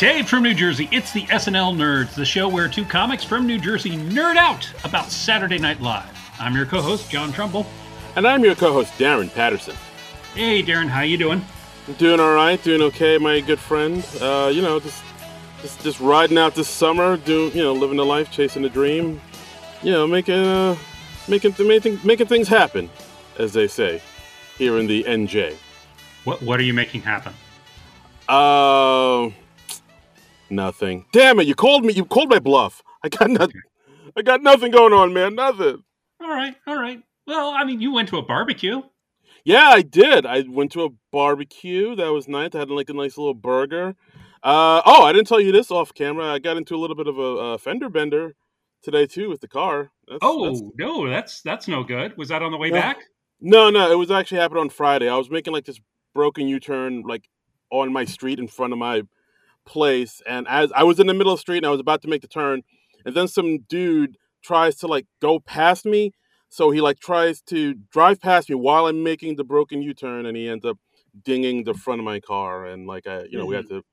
Dave from New Jersey. It's the SNL Nerds, the show where two comics from New Jersey nerd out about Saturday Night Live. I'm your co-host, John Trumbull. And I'm your co-host, Darren Patterson. Hey, Darren, how you doing? Doing all right, doing okay, my good friend. Uh, you know, just, just, just riding out this summer, doing, you know, living the life, chasing the dream. You know, making, uh, making, making, making things happen, as they say, here in the NJ. What, what are you making happen? Uh, nothing. Damn it! You called me. You called my bluff. I got nothing. I got nothing going on, man. Nothing. All right, all right. Well, I mean, you went to a barbecue. Yeah, I did. I went to a barbecue. That was nice. I had like a nice little burger. Uh, oh, I didn't tell you this off camera. I got into a little bit of a, a fender bender today too with the car. That's, oh that's... no, that's that's no good. Was that on the way no. back? No, no, it was actually happened on Friday. I was making like this broken U-turn like on my street in front of my place, and as I was in the middle of the street and I was about to make the turn, and then some dude tries to like go past me. So he like tries to drive past me while I'm making the broken U-turn, and he ends up dinging the front of my car, and like I, you know, mm-hmm. we had mm-hmm. to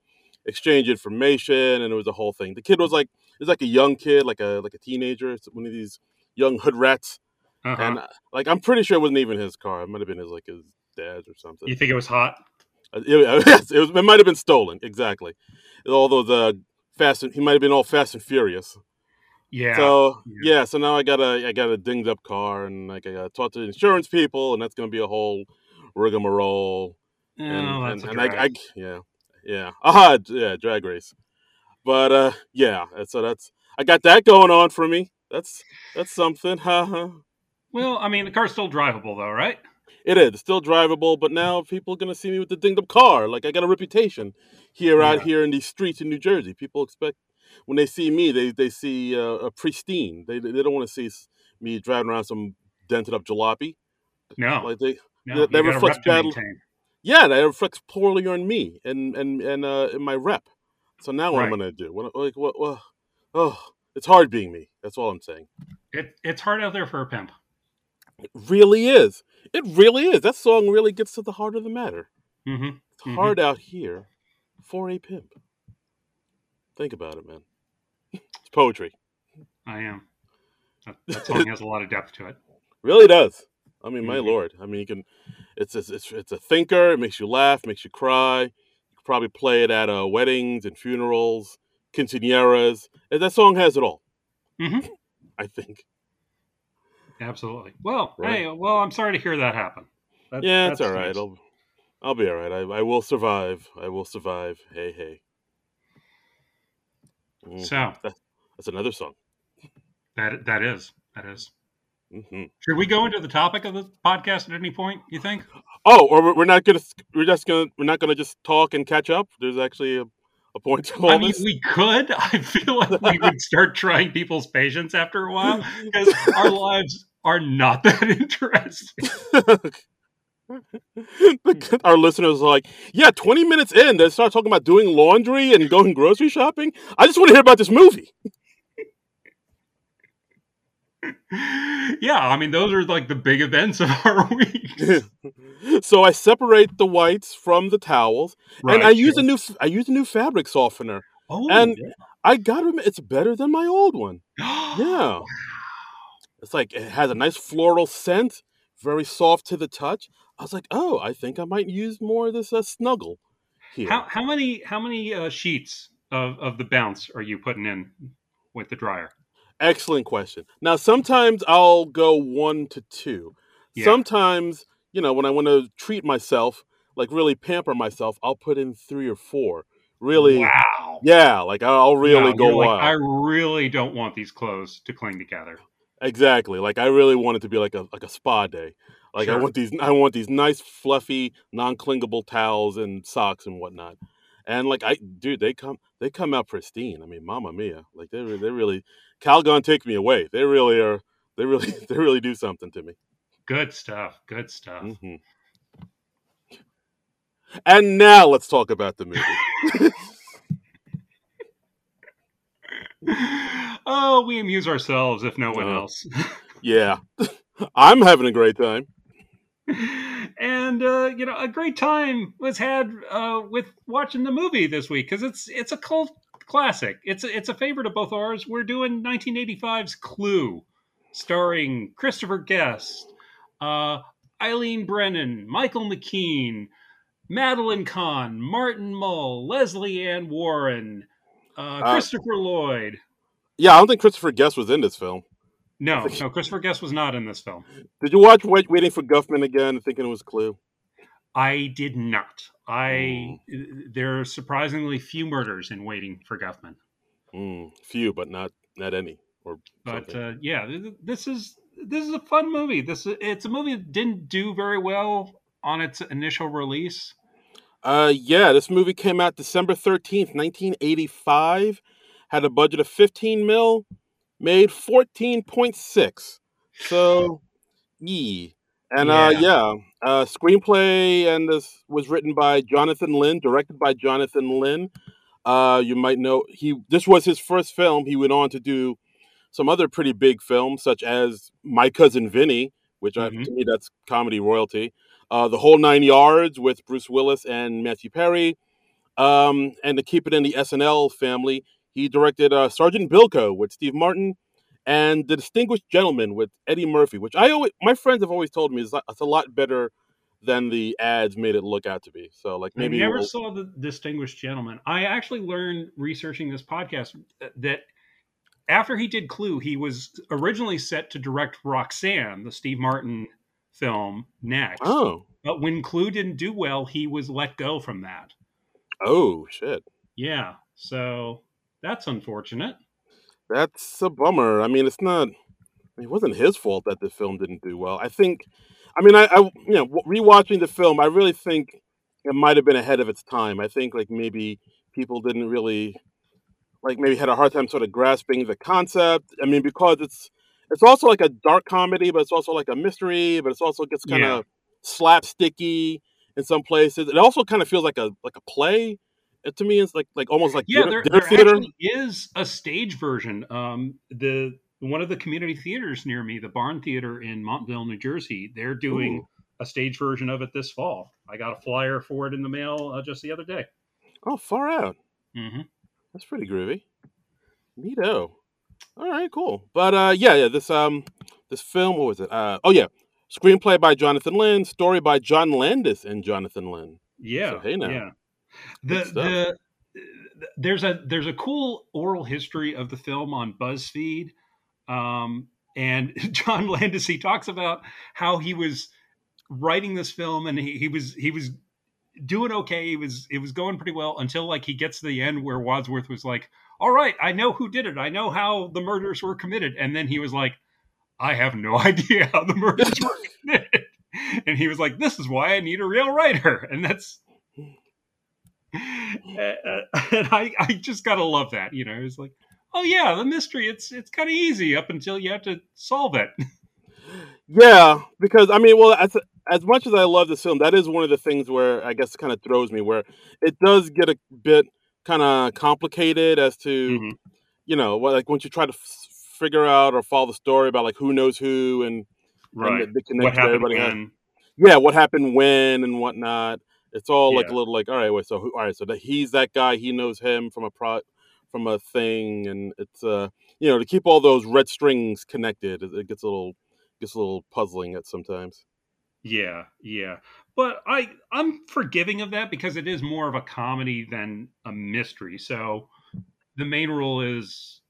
exchange information, and it was a whole thing. The kid was like, it was like a young kid, like a like a teenager, one of these young hood rats, uh-huh. and uh, like I'm pretty sure it wasn't even his car. It might have been his like his dad's or something. You think it was hot? Uh, it, it was. It might have been stolen. Exactly. Those uh, fast. And, he might have been all fast and furious. Yeah. So yeah. yeah. So now I got a I got a dinged up car, and like I got to talk to insurance people, and that's going to be a whole rigmarole. Oh, and, and, and I, I, yeah yeah ah yeah drag race, but uh yeah so that's I got that going on for me. That's that's something. Well, I mean the car's still drivable though, right? It is still drivable, but now people are gonna see me with the dinged up car. Like I got a reputation here yeah. out here in these streets in New Jersey. People expect when they see me, they they see uh, a pristine. They they don't want to see me driving around some dented up jalopy. No, like they no, that, reflects badly. Yeah, that reflects poorly on me and and and uh, in my rep. So now what right. am I gonna do? What like what, what? Oh, it's hard being me. That's all I'm saying. It it's hard out there for a pimp. It really is. It really is. That song really gets to the heart of the matter. Mm-hmm. It's mm-hmm. hard out here for a pimp. Think about it, man. It's poetry. I am. That, that song has a lot of depth to it. Really does. I mean, mm-hmm. my lord. I mean, you can. It's a, it's it's a thinker. It makes you laugh, makes you cry. You could probably play it at uh, weddings and funerals, quinceañeras. That song has it all. Mm-hmm. I think. Absolutely. Well, right. hey, well, I'm sorry to hear that happen. That, yeah, it's all right. Nice. I'll, I'll be all right. I, I will survive. I will survive. Hey, hey. Mm, so that, that's another song. That that is that is. Mm-hmm. Should we go into the topic of the podcast at any point? You think? Oh, or we're not gonna we're just gonna we're not gonna just talk and catch up. There's actually a, a point to all I mean, this. we could. I feel like we would start trying people's patience after a while because our lives are not that interesting. Our listeners are like, yeah, 20 minutes in, they start talking about doing laundry and going grocery shopping. I just want to hear about this movie. yeah, I mean, those are like the big events of our week. so I separate the whites from the towels, right, and I sure. use a new I use a new fabric softener. Oh, and yeah. I got them. It's better than my old one. yeah. It's like it has a nice floral scent, very soft to the touch. I was like, oh, I think I might use more of this uh, snuggle here. How, how many how many uh, sheets of, of the bounce are you putting in with the dryer? Excellent question. Now, sometimes I'll go one to two. Yeah. Sometimes, you know, when I want to treat myself, like really pamper myself, I'll put in three or four. Really, wow, yeah, like I'll really go like. I really don't want these clothes to cling together. Exactly. Like I really want it to be like a like a spa day. Like sure. I want these I want these nice fluffy non-clingable towels and socks and whatnot. And like I dude, they come they come out pristine. I mean, mama mia. Like they they really Calgon take me away. They really are they really they really do something to me. Good stuff. Good stuff. Mm-hmm. And now let's talk about the movie. oh, we amuse ourselves if no one uh, else. yeah. I'm having a great time. And uh, you know, a great time was had uh, with watching the movie this week because it's it's a cult classic. It's a, it's a favorite of both ours. We're doing 1985's Clue, starring Christopher Guest, uh, Eileen Brennan, Michael McKean, Madeline Kahn, Martin Mull, Lesley Ann Warren, uh, Uh, Christopher Lloyd. Yeah, I don't think Christopher Guest was in this film. No, no, Christopher Guest was not in this film. Did you watch Wait, Waiting for Guffman again, thinking it was Clue? I did not. I there are surprisingly few murders in Waiting for Guffman. Mm, few, but not not any. Or But uh, yeah, this is this is a fun movie. This is, it's a movie that didn't do very well on its initial release. Uh, yeah, this movie came out December 13th, 1985. Had a budget of 15 mil, made 14.6. So, yee. And uh, Yeah. yeah, uh, screenplay and this was written by Jonathan Lynn, directed by Jonathan Lynn. Uh, you might know he. This was his first film. He went on to do some other pretty big films, such as My Cousin Vinny, which I, Mhm. to me that's comedy royalty. Uh, the Whole Nine Yards with Bruce Willis and Matthew Perry. Um, and to keep it in the SNL family, he directed uh, Sergeant Bilko with Steve Martin and The Distinguished Gentleman with Eddie Murphy, which I always, my friends have always told me is it's a lot better than the ads made it look out to be. So like maybe I never we'll- saw the Distinguished Gentleman. I actually learned researching this podcast that after he did Clue, he was originally set to direct Roxanne, the Steve Martin film, next. oh But when Clue didn't do well, he was let go from that. oh shit. Yeah, so that's unfortunate. That's a bummer. I mean, it's not. It wasn't his fault that the film didn't do well. I think. I mean, I, I you know rewatching the film, I really think it might have been ahead of its time. I think like maybe people didn't really like maybe had a hard time sort of grasping the concept. I mean, because it's it's also like a dark comedy, but it's also like a mystery, but it's also gets kind Yeah. of slapsticky in some places. It also kind of feels like a like a play. To me, it's like like almost like Yeah, dinner, there, dinner there theater. actually is a stage version. Um, the one of the community theaters near me, the Barn Theater in Montville, New Jersey, they're doing a stage version of it this fall. I got a flyer for it in the mail uh, just the other day. Oh, far out. hmm That's pretty groovy. Neato. All right, cool. But uh yeah, yeah, this um this film, what was it? Uh oh yeah. Screenplay by Jonathan Lynn, story by John Landis and Jonathan Lynn. Yeah, So, hey now. yeah. The the there's a there's a cool oral history of the film on BuzzFeed, um, and John Landis he talks about how he was writing this film and he, he was he was doing okay. He was it was going pretty well until like he gets to the end where Wadsworth was like, "All right, I know who did it. I know how the murders were committed," and then he was like, "I have no idea how the murders were committed." And he was like, "This is why I need a real writer," and that's and I, I just gotta love that. You know, it's like, oh yeah, the mystery. It's it's kind of easy up until you have to solve it. Yeah, because I mean, well, as as much as I love this film, that is one of the things where I guess it kind of throws me, where it does get a bit kind of complicated as to Mhm. you know, what like once you try to f- figure out or follow the story about like who knows who and Right. and the, the what connection happened everybody has. yeah, what happened when and whatnot. It's all like a little like, all right, wait, so who, all right, so that he's that guy, he knows him from a pro, from a thing, and it's uh, you know, to keep all those red strings connected, it, it gets a little gets a little puzzling at sometimes. Yeah, yeah. But I I'm forgiving of that because it is more of a comedy than a mystery. So the main rule is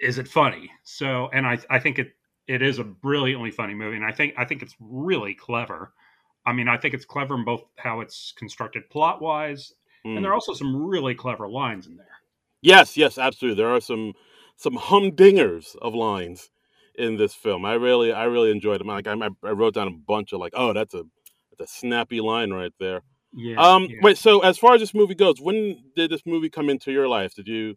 is it funny? So and I I think it it is a brilliantly funny movie and I think I think it's really clever. I mean, I think it's clever in both how it's constructed plot wise, Mm. and there are also some really clever lines in there. Yes, yes, absolutely. There are some some humdingers of lines in this film. I really I really enjoyed them. Like I, I wrote down a bunch of like, oh, that's a that's a snappy line right there. Yeah. Um, yeah. wait. So as far as this movie goes, when did this movie come into your life? Did you?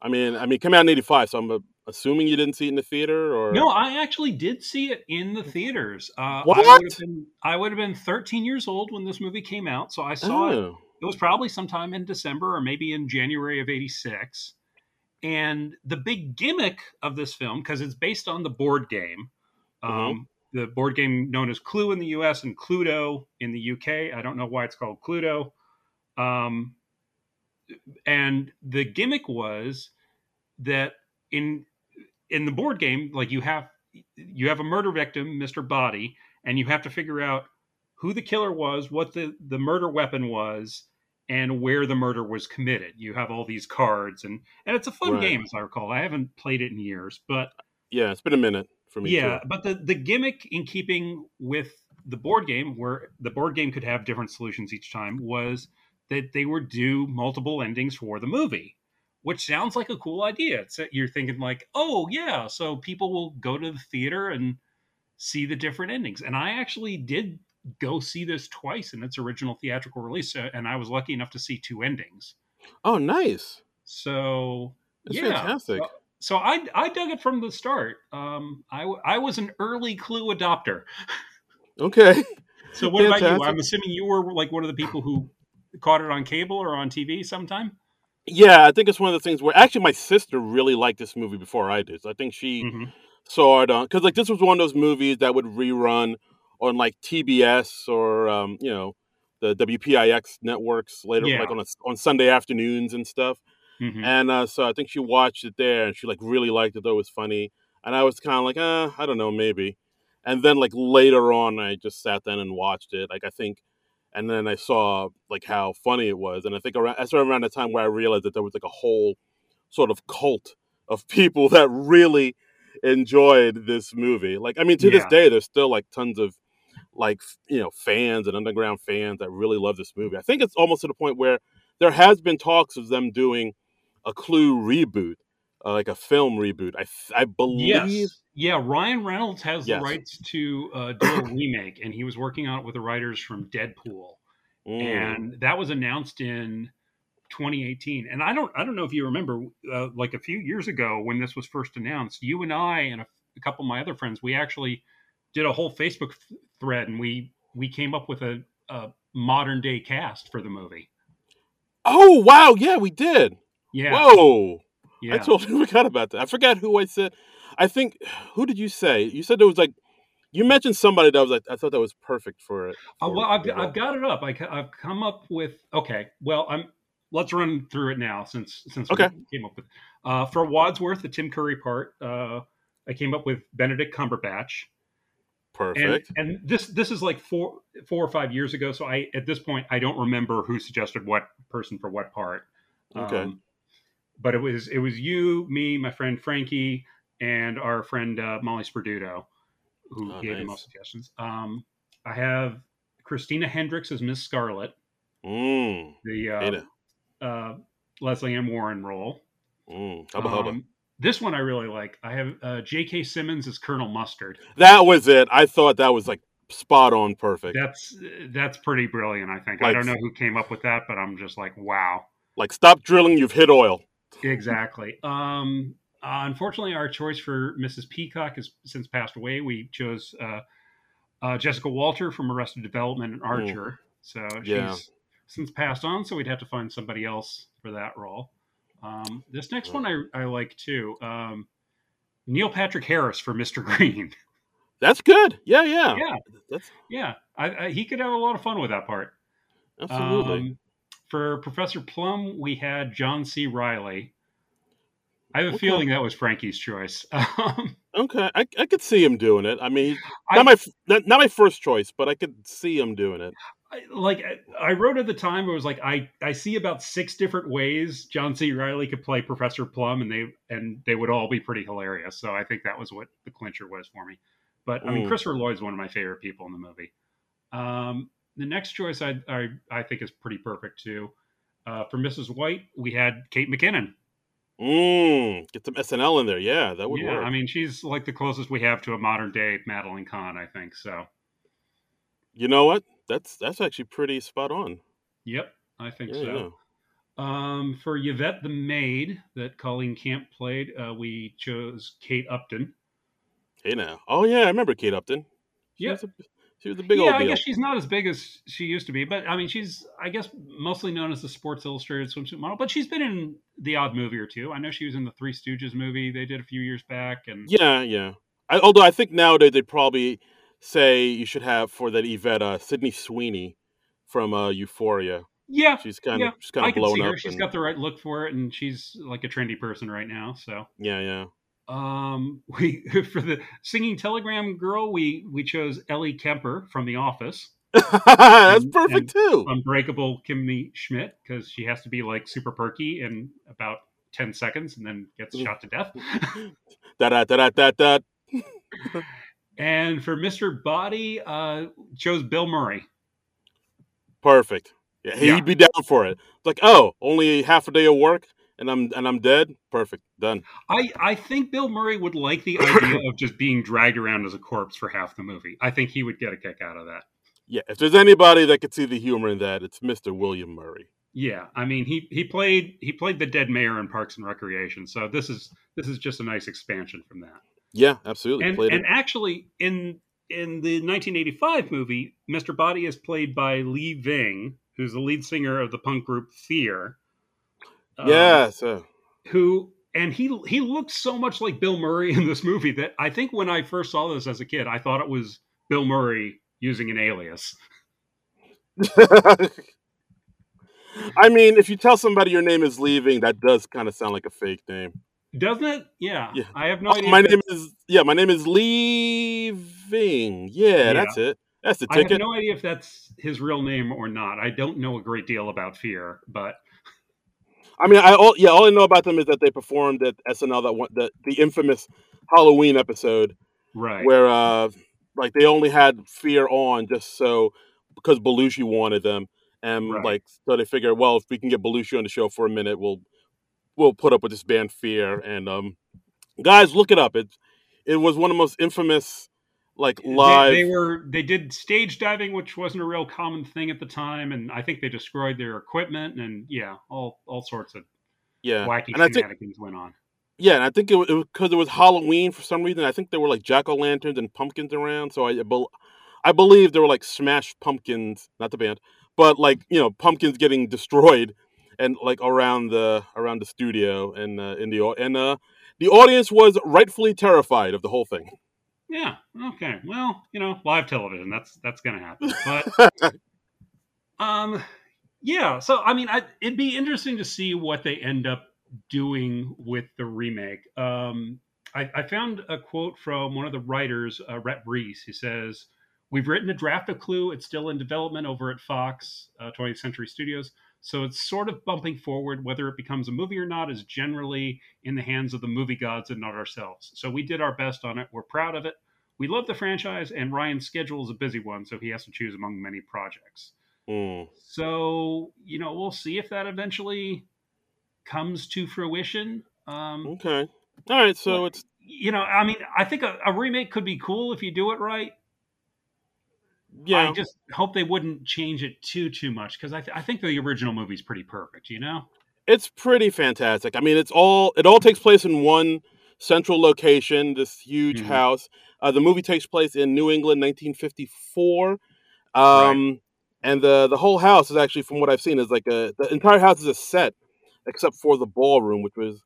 I mean, I mean, it came out in '85, so I'm assuming you didn't see it in the theater, or No, I actually did see it in the theaters. Uh, I What? would, have been, I would have been 13 years old when this movie came out, so I saw it. Oh, It was probably sometime in December or maybe in January of '86. And the big gimmick of this film, because it's based on the board game, um, the board game known as Clue in the U.S. and Cluedo in the U.K. I don't know why it's called Cluedo. Um, and the gimmick was that in in the board game, like you have you have a murder victim, Mr. Body, and you have to figure out who the killer was, what the, the murder weapon was, and where the murder was committed. You have all these cards, and and it's a fun Right. game as I recall. I haven't played it in years, but Yeah, it's been a minute for me. yeah, too. but the the gimmick in keeping with the board game, where the board game could have different solutions each time, was that they would do multiple endings for the movie, which sounds like a cool idea. It's, you're thinking like, oh yeah, so people will go to the theater and see the different endings. And I actually did go see this twice in its original theatrical release, uh, and I was lucky enough to see two endings. Oh, nice. So That's yeah, fantastic. So, so I I dug it from the start. Um, I I was an early Clue adopter. Okay. So what about you? I'm assuming you were like one of the people who caught it on cable or on TV sometime. Yeah, I think it's one of the things where actually my sister really liked this movie before I did. So I think she Mhm. saw it on because like this was one of those movies that would rerun on like TBS or um, you know the WPIX networks later, Yeah. like on a, on Sunday afternoons and stuff. Mhm. And uh, so I think she watched it there, and she like really liked it. Though it was funny, and I was kind of like, uh, I don't know, maybe. And then like later on, I just sat down and watched it. Like I think, and then I saw like how funny it was, and I think around that's around the time where I realized that there was like a whole sort of cult of people that really enjoyed this movie. Like I mean, to this day, there's still like tons of like you know fans and underground fans that really love this movie. I think it's almost to the point where there has been talks of them doing a Clue reboot, uh, like a film reboot. I I believe. Yes. Yeah, Ryan Reynolds has Yes. the rights to uh, do a remake, and he was working on it with the writers from Deadpool, Mm. and that was announced in 2018. And I don't, I don't know if you remember, uh, like a few years ago when this was first announced, you and I and a, a couple of my other friends, we actually did a whole Facebook th- thread, and we we came up with a, a modern day cast for the movie. Oh wow, yeah, we did. Yeah, Whoa, yeah. I totally forgot about that. I forgot who I said. I think who did you say? You said there was like you mentioned somebody that was like I thought that was perfect for it. Uh, well, I've. I've got it up. I, I've come up with okay. Well, I'm let's run through it now since since Okay. we came up with uh, for Wadsworth, the Tim Curry part. Uh, I came up with Benedict Cumberbatch, and perfect. and this this is like four four or five years ago. So I at this point I don't remember who suggested what person for what part. Okay. Um, but it was it was you, me, my friend Frankie, and our friend uh, Molly Sperduto, who Oh, gave the nice. most suggestions. Um, I have Christina Hendricks as Miss Scarlet, Mm, the uh, uh, Lesley Ann Warren role. Mm, hubba hubba. Um, this one I really like. I have uh, J.K. Simmons as Colonel Mustard. That was it. I thought that was like spot on perfect. That's that's pretty brilliant. I think. I don't know who came up with that, but I'm just like, wow. Like stop drilling, you've hit oil. Exactly. Um, uh, unfortunately, our choice for Mrs. Peacock has since passed away. We chose uh, uh, Jessica Walter from Arrested Development and Archer. So she's Yeah. since passed on, so we'd have to find somebody else for that role. Um, this next one I, I like too. Um, Neil Patrick Harris for Mr. Green. That's good. Yeah, yeah. yeah, That's yeah. I, I, he could have a lot of fun with that part. absolutely. Um, for Professor Plum, we had John C. Reilly. I have a Okay. feeling that was Frankie's choice. Um, okay, I, I could see him doing it. I mean, I- not my not, not my first choice, but I could see him doing it. I- like I- I wrote at the time, it was like I I see about six different ways John C. Reilly could play Professor Plum, and they and they would all be pretty hilarious. So I think that was what the clincher was for me. But I mean, Mm. Christopher Lloyd's one of my favorite people in the movie. Um, the next choice I I, I think is pretty perfect too. Uh, for Mrs. White, we had Kate McKinnon. Mm, get some SNL in there. Yeah, that would work. yeah, work. I mean, she's like the closest we have to a modern day Madeline Kahn, I think. So, you know what? That's that's actually pretty spot on. yep, I think Yeah, so. yeah. Um, for Yvette the maid that Colleen Camp played, uh, we chose Kate Upton. Hey now. Oh yeah, I remember Kate Upton. She Yeah. a, she was a big yeah, old I guess she's not as big as she used to be, but I mean, she's I guess mostly known as the Sports Illustrated swimsuit model. But she's been in the odd movie or two. I know she was in the Three Stooges movie they did a few years back, and Yeah, yeah. I, although I think nowadays they probably say you should have for that Yvette uh, Sydney Sweeney from uh, Euphoria. Yeah, She's kind yeah. of she's kind I of blown her. up. She's and- got the right look for it, and she's like a trendy person right now. So, yeah, yeah. Um, we for the singing telegram girl, we we chose Ellie Kemper from The Office. That's And- perfect too. Unbreakable Kimmy Schmidt because she has to be like super perky in about ten seconds, and then gets Mm. shot to death. Da da da da da da. and for Mr. Body, uh, chose Bill Murray. Perfect. Yeah, he'd Yeah. be down for it. It's like, oh, only half a day of work, and I'm and I'm dead. Perfect, done. I, I think Bill Murray would like the idea of just being dragged around as a corpse for half the movie. I think he would get a kick out of that. Yeah, if there's anybody that could see the humor in that, it's Mr. William Murray. Yeah, I mean he he played he played the dead mayor in Parks and Recreation, so this is this is just a nice expansion from that. Yeah, absolutely. And and actually in in the 1985 movie, Mr. Body is played by Lee Ving, who's the lead singer of the punk group Fear. Um, Yeah, so who and he he looked so much like Bill Murray in this movie that I think when I first saw this as a kid, I thought it was Bill Murray using an alias. I mean, if you tell somebody your name is leaving, that does kind of sound like a fake name. Doesn't it? Yeah. Yeah. I have no Oh, idea. my name is yeah, my name is leaving. Yeah, Yeah. that's it. That's the I have ticket. no idea if that's his real name or not. I don't know a great deal about Fear, but I mean, I all yeah, all I know about them is that they performed at SNL that one the the infamous Halloween episode right. where uh like they only had Fear on just so because Belushi wanted them, and Right. like so they figured, well, if we can get Belushi on the show for a minute, we'll we'll put up with this band Fear, and um, guys, look it up. It it was one of the most infamous like They- live. They, were they did stage diving, which wasn't a real common thing at the time, and I think they destroyed their equipment and yeah, all all sorts of yeah, wacky and I think shenanigans went on. yeah, and I think it was because it, was Halloween for some reason. I think there were like jack o' lanterns and pumpkins around, so I I believe there were like smashed pumpkins, not the band, but like you know pumpkins getting destroyed and like around the around the studio and uh, in the and uh the audience was rightfully terrified of the whole thing. Yeah. Okay. Well, you know, live television. That's that's gonna happen. But um, yeah. So I mean, I, it'd be interesting to see what they end up doing with the remake. Um, I, I found a quote from one of the writers, uh, Rhett Reese, He says, "We've written a draft of Clue. It's still in development over at Fox, uh, 20th Century Studios." So it's sort of bumping forward. Whether it becomes a movie or not is generally in the hands of the movie gods and not ourselves. So we did our best on it. We're proud of it. We love the franchise, and Ryan's schedule is a busy one, so he has to choose among many projects. Mm. So, you know, we'll see if that eventually comes to fruition. Um, Okay, all right, so it's you know, I mean, I think a, a remake could be cool if you do it right. yeah. I just hope they wouldn't change it too too much because I, th- I think the original movie's pretty perfect. You know? it's pretty fantastic. I mean, it's all it all takes place in one central location, this huge Mhm. house. Uh, the movie takes place in New England, 1954, um, and the the whole house is actually, from what I've seen, is like a the entire house is a set except for the ballroom, which was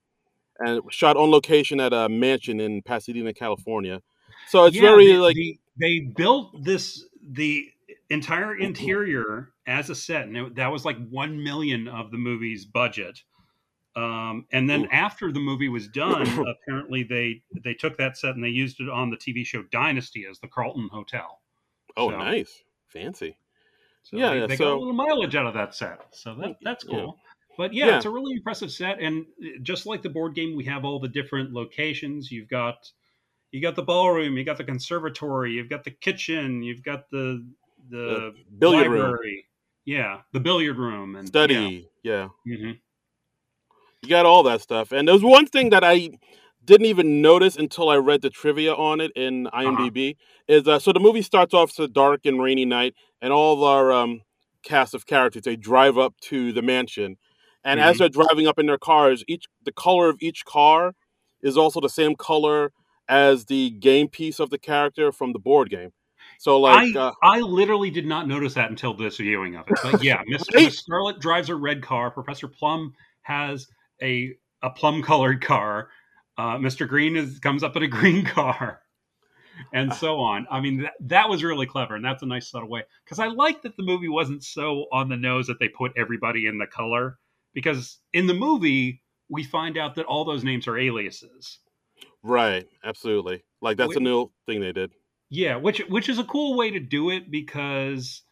and it was shot on location at a mansion in Pasadena, California. So it's Yeah, very they, like they, they built this the entire interior as a set, and it, that was like one million of the movie's budget. Um, and then Ooh. after the movie was done, apparently they they took that set and they used it on the TV show Dynasty as the Carlton Hotel. oh so- nice, fancy. So Yeah, they, yeah, they got a little mileage out of that set. So that that's Yeah. cool. But yeah, Yeah. it's a really impressive set, and just like the board game, we have all the different locations. You've got you got the ballroom, you got the conservatory, you've got the kitchen, you've got the the billiard room. Yeah, the billiard room and study, yeah. Yeah. You got all that stuff. And there's one thing that I didn't even notice until I read the trivia on it in IMDb is uh, so the movie starts off it's a dark and rainy night, and all of our um, cast of characters they drive up to the mansion, and as Mhm. they're driving up in their cars, each the color of each car is also the same color as the game piece of the character from the board game. So like, I uh, I literally did not notice that until this viewing of it. But yeah, Miss, Right? Miss Scarlet drives a red car. Professor Plum has a a plum colored car. Uh, Mr. Green is comes up in a green car. and so on. I mean, that, that was really clever, and that's a nice subtle way. Because I like that the movie wasn't so on the nose that they put everybody in the color. Because in the movie, we find out that all those names are aliases. Right, absolutely. Like that's a new thing they did. Yeah, which which is a cool way to do it because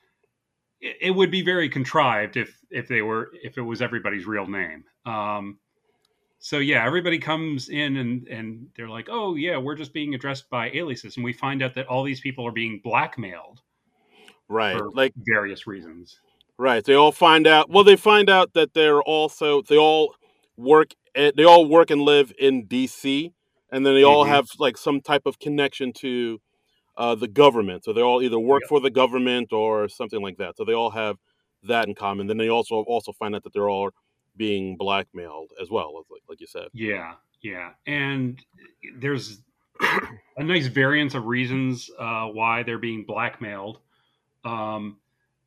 it, it would be very contrived if if they were if it was everybody's real name. Um, so yeah, everybody comes in and and they're like, oh yeah, we're just being addressed by aliases, and we find out that all these people are being blackmailed Right. for Like various reasons. right. They all find out well they find out that they're also they all work at, they all work and live in DC and then they all Mhm. have like some type of connection to uh, the government. So they all either work for the government or something like that. So they all have that in common. Then they also also find out that they're all being blackmailed as well, like, like you said. Yeah, yeah, and there's a nice variance of reasons uh, why they're being blackmailed. Um,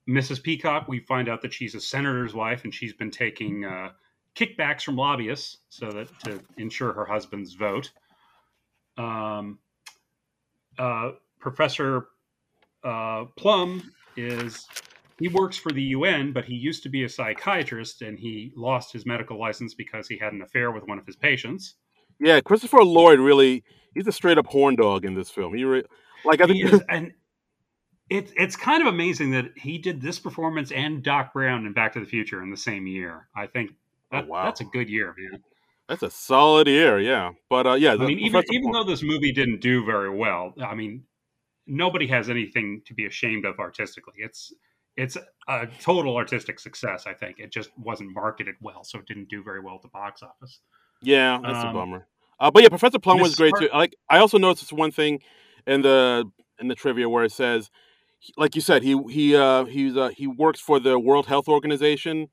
Mrs. Peacock, we find out that she's a senator's wife, and she's been taking uh, kickbacks from lobbyists so that to ensure her husband's vote. Um, uh, Professor uh, Plum is he works for the UN, but he used to be a psychiatrist, and he lost his medical license because he had an affair with one of his patients. Yeah, Christopher Lloyd really he's a straight up horn dog in this film. He re- like I think is, and it's it's kind of amazing that he did this performance and Doc Brown in Back to the Future in the same year. I think that, Oh, wow. that's a good year, man. that's a solid year, yeah. But uh, yeah, I mean, even even though this movie didn't do very well, I mean, nobody has anything to be ashamed of artistically. It's it's a total artistic success. I think it just wasn't marketed well, so it didn't do very well at the box office. Yeah, that's a Um, bummer. Uh, but yeah, Professor Plum was great too. I Like I also noticed this one thing in the in the trivia where it says, like you said, he he uh, he's uh, he works for the World Health Organization,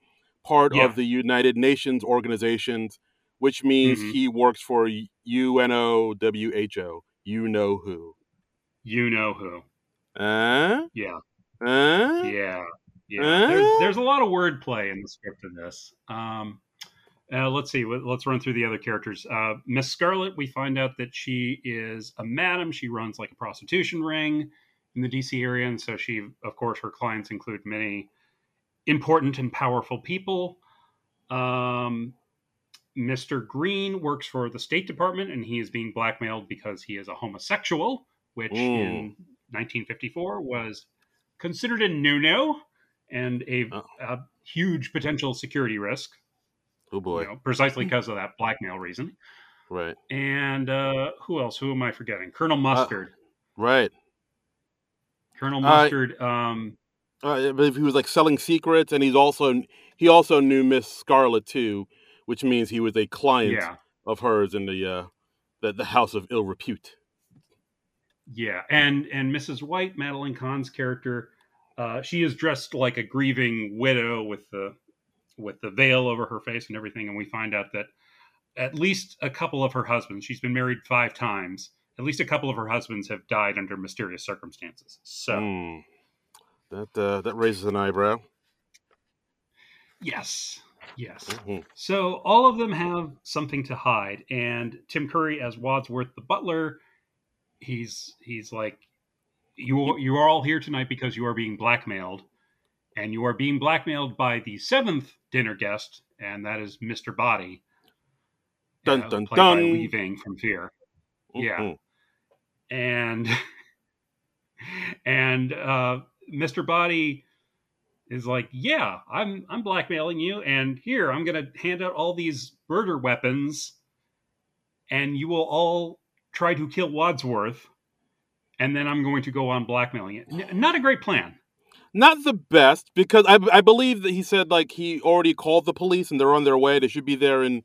part Yeah. of the United Nations organizations, which means Mhm. he works for UNOWHO. You know who? You know who? Uh, Yeah. Uh? Yeah, yeah. Uh? There's, there's a lot of wordplay in the script of this. Um, uh, let's see. let- Let's run through the other characters. Uh, Miss Scarlet. We find out that she is a madam. She runs like a prostitution ring in the DC area, and so she, of course, her clients include many important and powerful people. Um, Mr. Green works for the State Department, and he is being blackmailed because he is a homosexual, which in 1954 was considered a no-no and a, Oh. a huge potential security risk, Oh boy, you know, precisely because of that blackmail reason. right, And uh, who else? Who am I forgetting? Colonel Mustard. right. Colonel uh, Mustard. um, Uh, I believe he was like selling secrets, and he's also he also knew Miss Scarlet too, which means he was a client yeah, of hers in the uh, the, the House of Ill Repute. Yeah, and and Mrs. White, Madeline Kahn's character, uh, she is dressed like a grieving widow with the with the veil over her face and everything, and we find out that at least a couple of her husbands. She's been married five times. At least a couple of her husbands have died under mysterious circumstances. So Hmm. That uh, that raises an eyebrow. yes, yes. Mhm. So all of them have something to hide, and Tim Curry as Wadsworth the butler, he's he's like, you you are all here tonight because you are being blackmailed, and you are being blackmailed by the seventh dinner guest, and that is Mister Body, Dun, uh, dun, by dun. Lee from Fear, Yeah. Mhm. and and uh, Mister Body is like, yeah, I'm I'm blackmailing you, and here I'm going to hand out all these murder weapons, and you will all try to kill Wadsworth, and then I'm going to go on blackmailing it. N- not a great plan. Not the best because I I believe that he said like he already called the police and they're on their way. They should be there in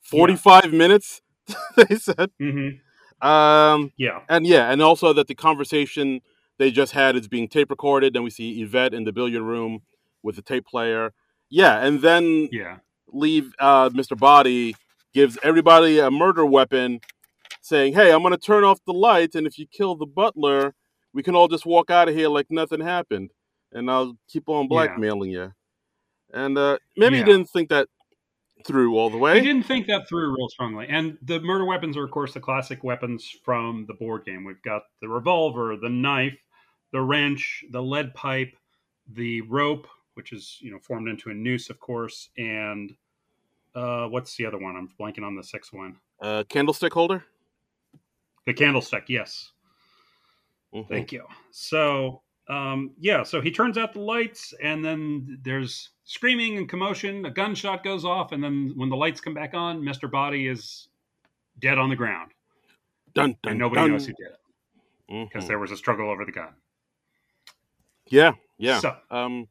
forty five minutes. they said. Mm-hmm. Um, Yeah, and yeah, and also that the conversation they just had is being tape recorded. Then we see Yvette in the billiard room with the tape player. Yeah, and then yeah, leave uh, Mr. Body gives everybody a murder weapon, saying, "Hey, I'm going to turn off the lights, and if you kill the butler, we can all just walk out of here like nothing happened, and I'll keep on Yeah. blackmailing you." And uh, maybe Yeah. he didn't think that through all the He way. didn't think that through real strongly. And the murder weapons are, of course, the classic weapons from the board game. We've got the revolver, the knife, the wrench, the lead pipe, the rope, which is you know formed into a noose, of course, and uh, what's the other one? I'm blanking on the sixth one. Uh, candlestick holder. The candlestick. Yes, Mhm. thank you. So um, yeah, so he turns out the lights, and then there's screaming and commotion. A gunshot goes off, and then when the lights come back on, Mister Body is dead on the ground, Dun dun and nobody dun. knows who did it because Mhm. there was a struggle over the gun. Yeah, yeah. So Um,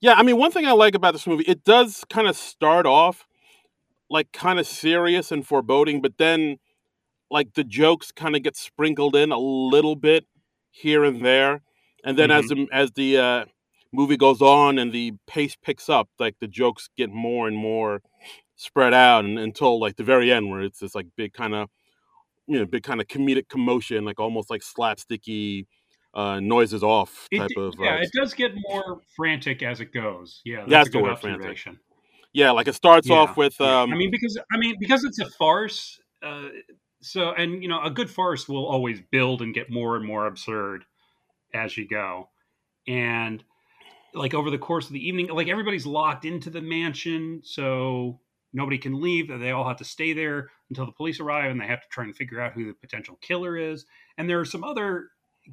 yeah, I mean, one thing I like about this movie, it does kind of start off like kind of serious and foreboding, but then like the jokes kind of get sprinkled in a little bit here and there, and then as the as the uh, movie goes on and the pace picks up, like the jokes get more and more spread out, and until like the very end, where it's this like big kind of you know big kind of comedic commotion, like almost like slapsticky uh, noises off it, type d- of yeah, uh, it does get more frantic as it goes. Yeah, that's, That's a the good word, frantic. Yeah, like it starts Yeah, off with yeah. um I mean, because I mean, because it's a farce. Uh, so, and you know, a good farce will always build and get more and more absurd as you go. And like over the course of the evening, like everybody's locked into the mansion, so nobody can leave. They all have to stay there until the police arrive, and they have to try and figure out who the potential killer is. And there are some other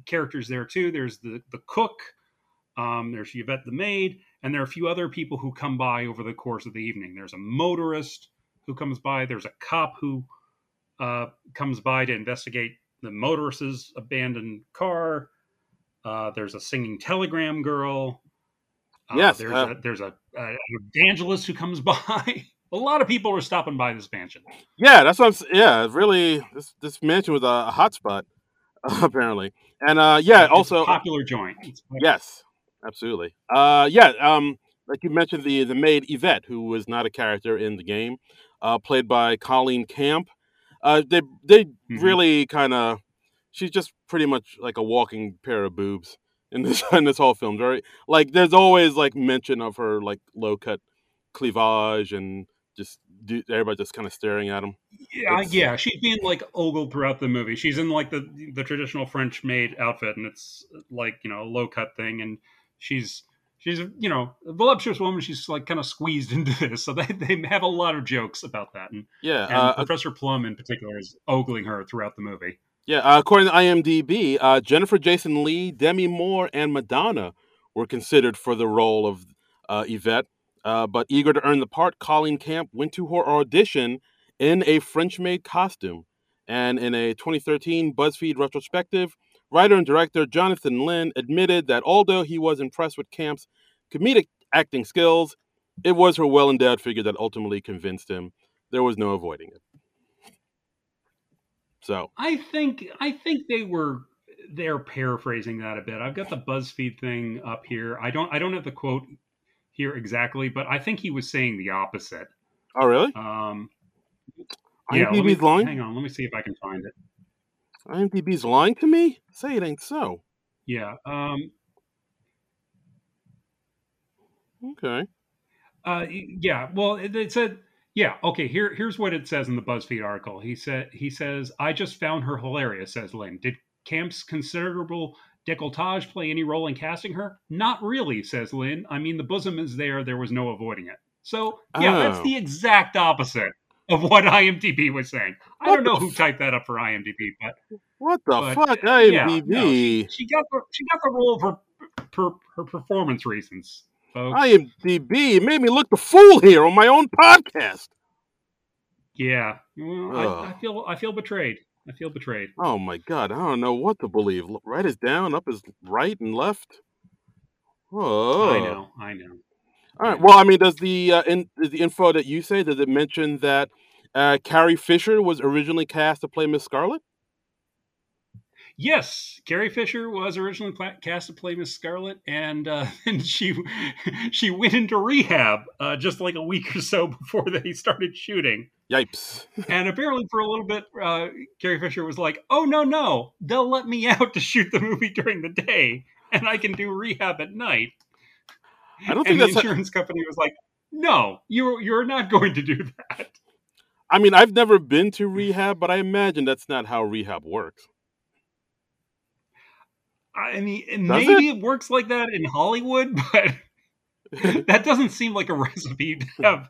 characters there too. There's the the cook. Um, there's Yvette the maid, and there are a few other people who come by over the course of the evening. There's a motorist who comes by. There's a cop who uh, comes by to investigate the motorist's abandoned car. Uh, there's a singing telegram girl. Uh, Yes, there's uh, a there's a, a evangelist who comes by. a lot of people are stopping by this mansion. yeah, that's what I'm yeah, really this this mansion was a, a hot spot apparently. And uh yeah, It's a also popular joint. Popular. yes, absolutely. Uh yeah, um like you mentioned the the maid Yvette who was not a character in the game, uh played by Colleen Camp. Uh they they Mhm. really kind of she's just pretty much like a walking pair of boobs in this in this whole film. Very like there's always like mention of her like low cut cleavage and just do, everybody just kind of staring at him. Yeah, It's- yeah, she's being like ogled throughout the movie. She's in like the the traditional French maid outfit, and it's like you know a low cut thing, and she's she's you know a voluptuous woman. She's like kind of squeezed into this, so they they have a lot of jokes about that, and, Yeah, and uh, Professor Plum in particular is ogling her throughout the movie. Yeah, uh, according to IMDb, uh, Jennifer Jason Leigh, Demi Moore, and Madonna were considered for the role of uh, Yvette. Uh, but eager to earn the part, Colleen Camp went to her audition in a French maid costume. And in a 2013 BuzzFeed retrospective, writer and director Jonathan Lynn admitted that although he was impressed with Camp's comedic acting skills, it was her well endowed figure that ultimately convinced him. There was no avoiding it. So, I think I think they were they're paraphrasing that a bit. I've got the BuzzFeed thing up here. I don't I don't have the quote here exactly, but I think he was saying the opposite. oh, really? Um, yeah, me, lying? hang on. Let me see if I can find it. IMDb's lying to me? Say it ain't so. Yeah. Um, Okay. uh, yeah. Well, it, it said, yeah. Okay. Here, here's what it says in the BuzzFeed article. He said, he says, I just found her hilarious. Says Lynn. Did Camp's considerable decolletage play any role in casting her? Not really. Says Lynn. I mean, the bosom is there. There was no avoiding it. So yeah, that's Oh. the exact opposite of what IMDb was saying. I What don't know who typed that up for IMDb, but What the But, fuck? uh, yeah, IMDb. no, she, got the she got the role for her performance reasons, folks. IMDb it made me look the fool here on my own podcast. yeah, well, I, I feel I feel betrayed. I feel betrayed. Oh my god, I don't know what to believe. Right is down, up is right, and left. Oh, I know, I know. All right. Well, I mean, does the uh, in does the info that you say does it mention that uh, Carrie Fisher was originally cast to play Miss Scarlet? Yes, Carrie Fisher was originally cast to play Miss Scarlet, and uh, and she she went into rehab uh, just like a week or so before they started shooting. Yipes! And apparently, for a little bit, uh, Carrie Fisher was like, "Oh no, no, they'll let me out to shoot the movie during the day, and I can do rehab at night." I don't and think the that's. insurance company was like, No, you're you're not going to do that. I mean, I've never been to rehab, but I imagine that's not how rehab works. I mean, maybe it? it works like that in Hollywood, but that doesn't seem like a recipe to have.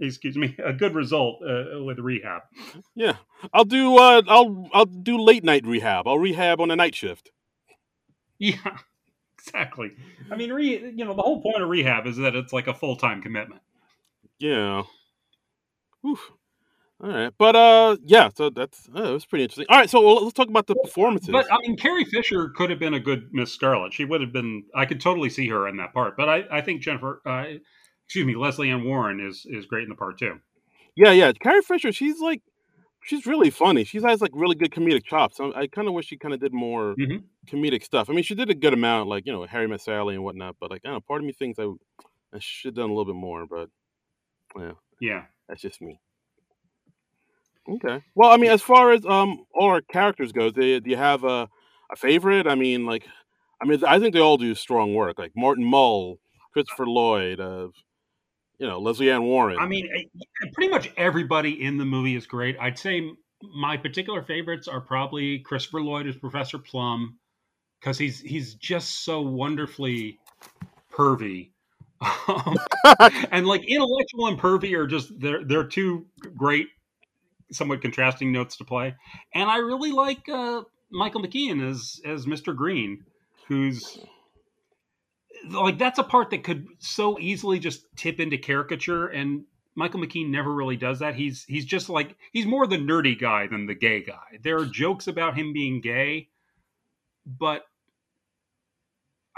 excuse me, a good result uh, with rehab. Yeah, I'll do. Uh, I'll I'll do late night rehab. I'll rehab on a night shift. Yeah, exactly. I mean, re, you know, the whole point of rehab is that it's like a full time commitment. Yeah. Oof. All right, but uh, yeah. So that's uh, it was pretty interesting. All right, so let's talk about the performances. But I mean, Carrie Fisher could have been a good Miss Scarlet. She would have been. I could totally see her in that part. But I, I think Jennifer, uh, excuse me, Lesley Ann Warren is is great in the part too. Yeah, yeah. Carrie Fisher, she's like, she's really funny. She has like really good comedic chops. I, I kind of wish she kind of did more mm-hmm. comedic stuff. I mean, she did a good amount, like you know, Harry Met Sally and whatnot. But like, I don't know, part of me thinks I, I should have done a little bit more. But yeah, yeah, that's just me. Okay. Well, I mean, as far as um all our characters go, do, do you have a a favorite? I mean, like, I mean, I think they all do strong work. Like Martin Mull, Christopher Lloyd, uh, you know, Lesley Ann Warren. I mean, pretty much everybody in the movie is great. I'd say my particular favorites are probably Christopher Lloyd as Professor Plum because he's he's just so wonderfully pervy. Um, and like intellectual and pervy are just they're they're two great somewhat contrasting notes to play. And I really like uh, Michael McKean as as Mr. Green, who's like that's a part that could so easily just tip into caricature and Michael McKean never really does that. He's he's just like he's more the nerdy guy than the gay guy. There are jokes about him being gay, but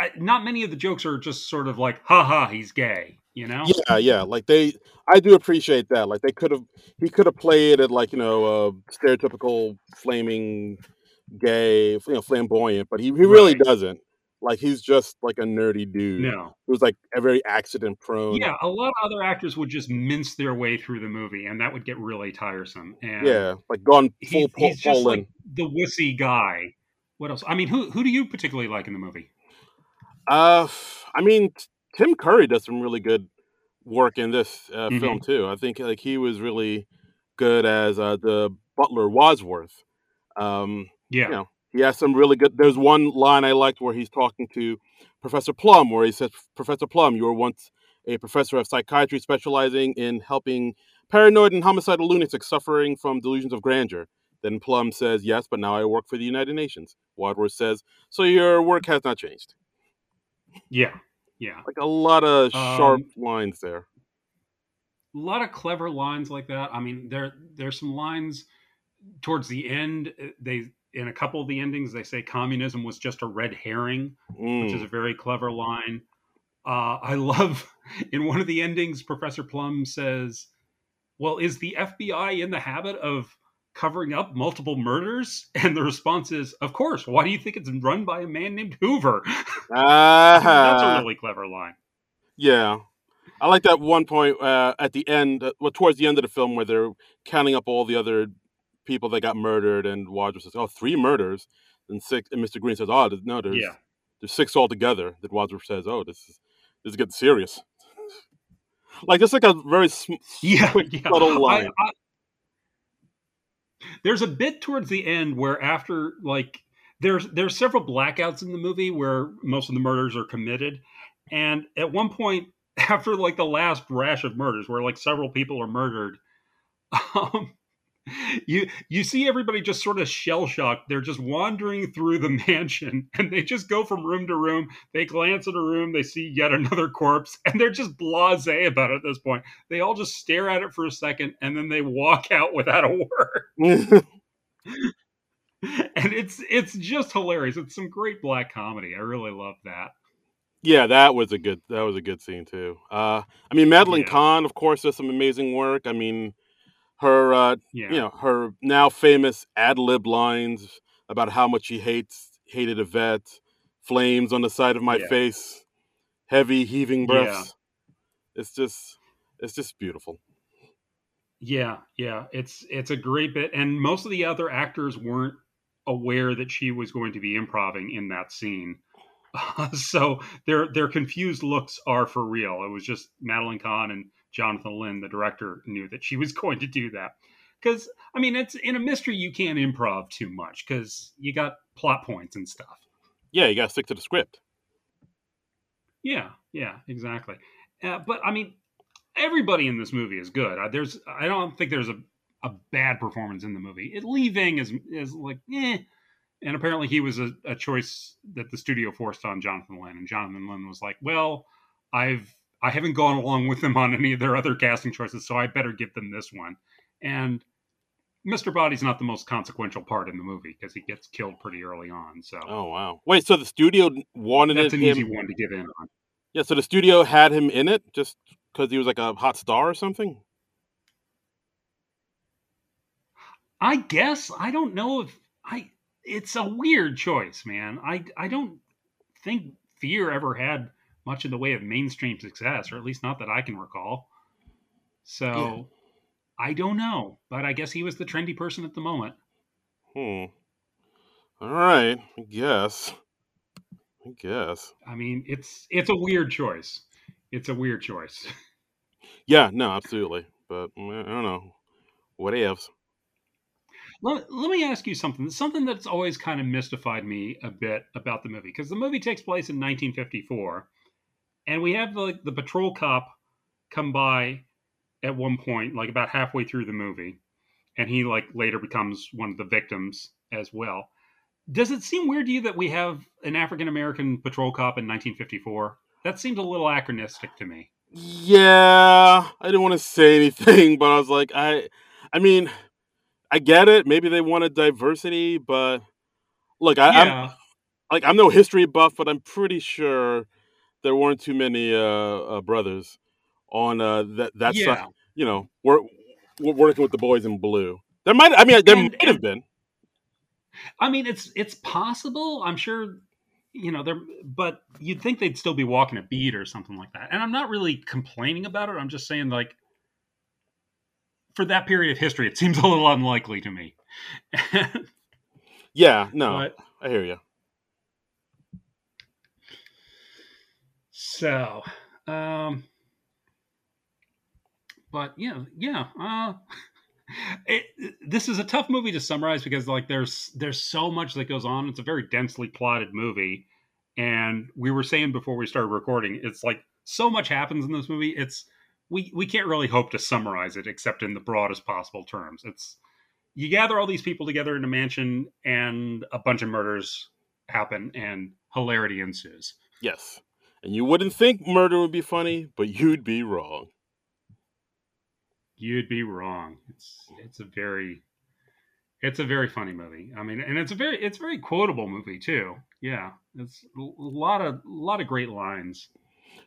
I, not many of the jokes are just sort of like, "Ha ha, he's gay." you know? Yeah yeah like they i do appreciate that like they could have he could have played it like you know uh stereotypical flaming gay you know flamboyant but he, he really right. doesn't. Like he's just like a nerdy dude no. who's like a very accident prone yeah a lot of other actors would just mince their way through the movie and that would get really tiresome and yeah like gone full he's, he's just like the wussy guy. What else? I mean who who do you particularly like in the movie uh i mean Tim Curry does some really good work in this uh, Mhm. film too. I think like he was really good as uh, the butler Wadsworth. Um, you Yeah. know, he has some really good. There's one line I liked where he's talking to Professor Plum, where he says, "Professor Plum, you were once a professor of psychiatry specializing in helping paranoid and homicidal lunatics suffering from delusions of grandeur." Then Plum says, "Yes, but now I work for the United Nations." Wadsworth says, "So your work has not changed." Yeah. Yeah. Like a lot of sharp Um, lines there. a lot of clever lines like that. I mean, there there's some lines towards the end. uh, They in a couple of the endings they say communism was just a red herring, which is Mm. a very clever line. Uh, I love in one of the endings, Professor Plum says, "Well, is the FBI in the habit of covering up multiple murders?" And the response is, "Of course. Why do you think it's run by a man named Hoover?" That's a Ah, really clever line. yeah. I like that one point uh, at the end, uh, well, towards the end of the film, where they're counting up all the other people that got murdered, and Wadsworth says, "Oh, three murders," and six, and Mr. Green says, "Oh, there's- no, there's Yeah. there's six altogether." That Wadsworth says, "Oh, this is this is getting serious." Like just like a very sm- Yeah, quick, yeah. subtle I, line. I, there's a bit towards the end where after like there's there's several blackouts in the movie where most of the murders are committed, and at one point after like the last rash of murders where like several people are murdered, um, you you see everybody just sort of shell shocked. They're just wandering through the mansion, and they just go from room to room. They glance at a room, they see yet another corpse, and they're just blasé about it at this point. They all just stare at it for a second, and then they walk out without a word. And it's it's just hilarious. It's some great black comedy. I really love that. yeah, that was a good that was a good scene too. Uh, I mean, Madeline Yeah, Kahn, of course, does some amazing work. I mean, her uh, you know her now famous ad lib lines about how much she hates hated Yvette, flames on the side of my yeah, face, heavy heaving yeah, breaths. It's just it's just beautiful. yeah, yeah. It's it's a great bit, and most of the other actors weren't aware that she was going to be improvising in that scene. so their their confused looks are for real. It was just Madeline Kahn and Jonathan Lynn, the director, knew that she was going to do that. Because I mean, it's in a mystery you can't improv too much because you got plot points and stuff. Yeah, you got to stick to the script. Yeah, yeah, exactly. Uh, but I mean, everybody in this movie is good. Uh, there's, I don't think there's a, a bad performance in the movie. It, Lee Ving is is like, eh. And apparently, he was a, a choice that the studio forced on Jonathan Lynn, and Jonathan Lynn was like, "Well, I've I haven't gone along with them on any of their other casting choices, so I better give them this one." And Mr. Body's not the most consequential part in the movie because he gets killed pretty early on. So, oh wow, wait, so the studio wanted that's it an him... easy one to give in on. Yeah, so the studio had him in it just because he was like a hot star or something. I guess I don't know if I. It's a weird choice, man. I I don't think Fear ever had much in the way of mainstream success, or at least not that I can recall. So yeah. I don't know, but I guess he was the trendy person at the moment. Hmm. All right, I guess. I guess. I mean, it's it's a weird choice. It's a weird choice. Yeah, no, absolutely. But mm, I don't know. What ifs? Let, let me ask you something. Something that's always kind of mystified me a bit about the movie because the movie takes place in 1954, and we have the the patrol cop come by at one point, like about halfway through the movie, and he like later becomes one of the victims as well. Does it seem weird to you that we have an African American patrol cop in 1954? That seems a little anachronistic to me. Yeah, I didn't want to say anything, but I was like, I, I mean, I get it. Maybe they wanted diversity, but look, I, yeah. I'm like I'm no history buff, but I'm pretty sure there weren't too many uh, uh brothers on uh, that that yeah. side. You know, we're, we're working with the boys in blue. There might, I mean, there and, might have been. I mean, it's it's possible. I'm sure you know, they're but you'd think they'd still be walking a beat or something like that. And I'm not really complaining about it. I'm just saying like for that period of history, it seems a little unlikely to me. yeah, no, but, I hear you. So, um, but yeah, yeah, uh, it, this is a tough movie to summarize because like there's there's so much that goes on. It's a very densely plotted movie, and we were saying before we started recording, it's like so much happens in this movie. It's we we can't really hope to summarize it except in the broadest possible terms. It's you gather all these people together in a mansion, and a bunch of murders happen, and hilarity ensues. Yes, and you wouldn't think murder would be funny, but you'd be wrong you'd be wrong. It's it's a very it's a very funny movie. I mean, and it's a very it's a very quotable movie too. Yeah, it's a lot of a lot of great lines.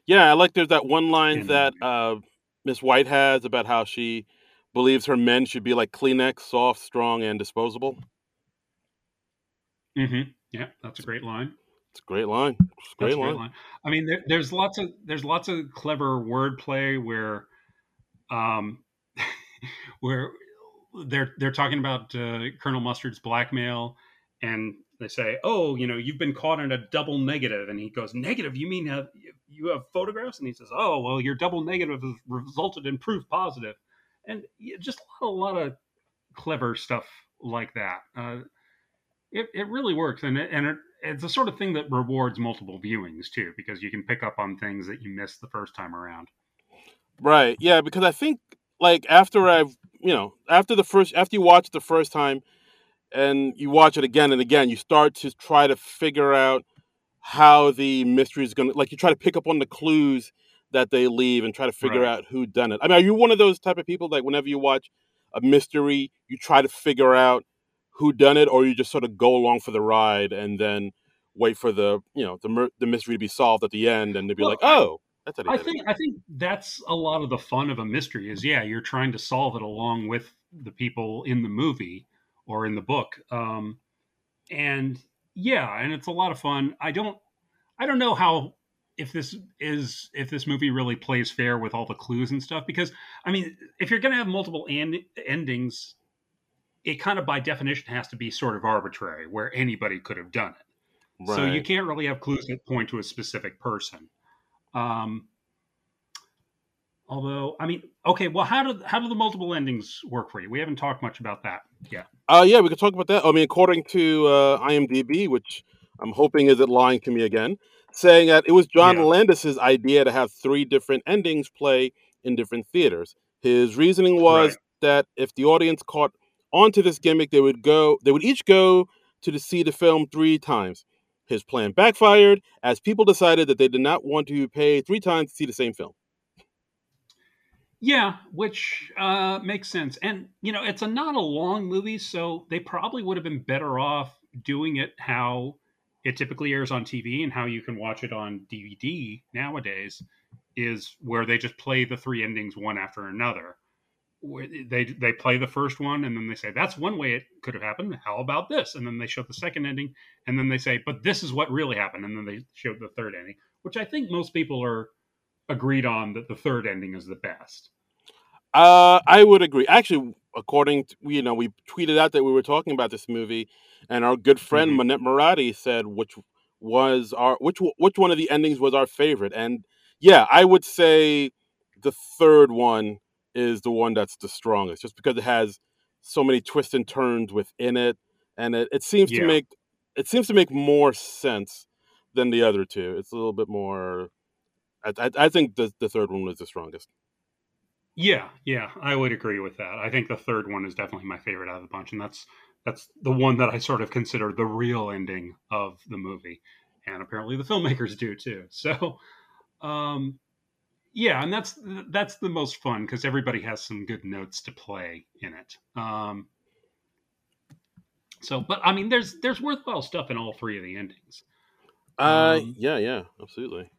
Yeah, I like there's that one line that uh, Miss White has about how she believes her men should be like Kleenex, soft, strong, and disposable. Mm-hmm. Yeah, that's a great line. It's a great line. It's a great, line. great line. I mean, there, there's lots of there's lots of clever wordplay where um, where they're they're talking about uh, Colonel Mustard's blackmail, and they say, "Oh, you know, you've been caught in a double negative," and he goes, "Negative? You mean have, you have photographs?" And he says, "Oh, well, your double negative has resulted in proof positive," and just a lot, a lot of clever stuff like that. Uh, it it really works, and it, and it, it's the sort of thing that rewards multiple viewings too, because you can pick up on things that you missed the first time around. Right. Yeah, because I think like after I've you know after the first after you watch it the first time and you watch it again and again, you start to try to figure out how the mystery is going to like you try to pick up on the clues that they leave and try to figure right. out who done it. I mean, are you one of those type of people like whenever you watch a mystery, you try to figure out who done it, or you just sort of go along for the ride and then wait for the you know the the mystery to be solved at the end and to be well, like, oh, that's I think I think that's a lot of the fun of a mystery is yeah you're trying to solve it along with the people in the movie or in the book um, and yeah and it's a lot of fun. I don't I don't know how if this is if this movie really plays fair with all the clues and stuff because I mean if you're going to have multiple and endings it kind of by definition has to be sort of arbitrary where anybody could have done it So you can't really have clues that point to a specific person. Um, although, I mean, okay, well, how do how do the multiple endings work for you? We haven't talked much about that. Yeah, Uh, yeah, we could talk about that. I mean, according to uh, IMDb, which I'm hoping isn't lying to me again, saying that it was John yeah, Landis's idea to have three different endings play in different theaters. His reasoning right. was that if the audience caught onto this gimmick, they would go, they would each go to see the film three times. His plan backfired as people decided that they did not want to pay three times to see the same film. Yeah, which uh, makes sense. And you know, it's a not a long movie, so they probably would have been better off doing it how it typically airs on TV and how you can watch it on DVD nowadays is where they just play the three endings one after another. Where They they play the first one and then they say that's one way it could have happened. How about this? And then they show the second ending and then they say, but this is what really happened. And then they show the third ending, which I think most people are agreed on that the third ending is the best. Uh, I would agree. Actually, according to you know, we tweeted out that we were talking about this movie, and our good friend hmm Manette Murati said which was our which which one of the endings was our favorite. And yeah, I would say the third one is the one that's the strongest, just because it has so many twists and turns within it, and it, it seems to make it seems to make more sense than the other two. It's a little bit more. I, I, I think the the third one was the strongest. Yeah, yeah, I would agree with that. I think the third one is definitely my favorite out of the bunch, and that's that's the one that I sort of consider the real ending of the movie, and apparently the filmmakers do too. So, um, yeah, and that's that's the most fun because everybody has some good notes to play in it. Um, so, but I mean, there's there's worthwhile stuff in all three of the endings. Uh, Um, yeah, yeah, absolutely.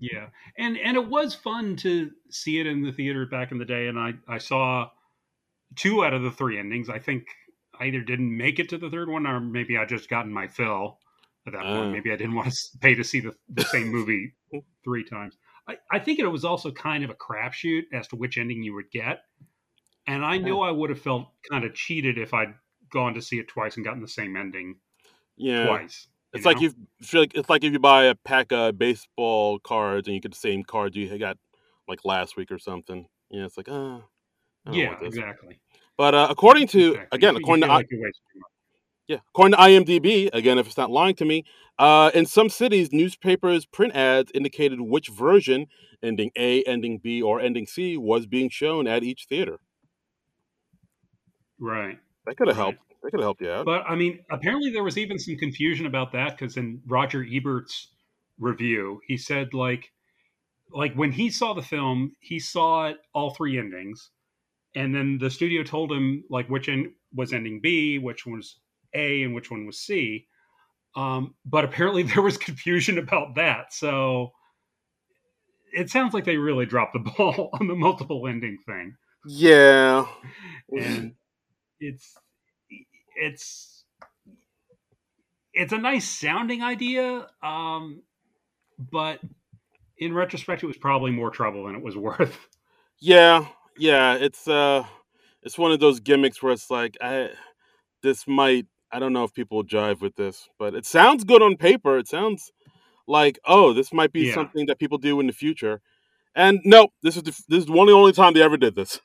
yeah, and and it was fun to see it in the theater back in the day, and I I saw two out of the three endings. I think I either didn't make it to the third one, or maybe I just gotten my fill at that point. Uh, Maybe I didn't want to pay to see the, the same movie three times. I, I think it was also kind of a crapshoot as to which ending you would get. And I know I would have felt kind of cheated if I'd gone to see it twice and gotten the same ending yeah. twice, It's like you feel like it's like if you buy a pack of baseball cards and you get the same cards you got like last week or something. Yeah, it's like, uh, I don't Yeah, exactly. But uh, according to Exactly. Again, you according to like you're wasting money. Yeah, according to IMDb, again, if it's not lying to me, uh, in some cities, newspapers' print ads indicated which version, ending A, ending B, or ending C, was being shown at each theater. Right, That could have right. helped. That could have helped you out. But I mean, apparently there was even some confusion about that because in Roger Ebert's review, he said like like when he saw the film, he saw it all three endings, and then the studio told him like which end was ending B, which was A, and which one was C. Um, but apparently there was confusion about that, so it sounds like they really dropped the ball on the multiple ending thing, Yeah. and it's it's it's a nice sounding idea, um, but in retrospect, it was probably more trouble than it was worth. Yeah, yeah, it's uh it's one of those gimmicks where it's like I this might I don't know if people jive with this, but it sounds good on paper. It sounds like, oh, this might be Yeah. something that people do in the future. And no, this is the, this is one of the only time they ever did this.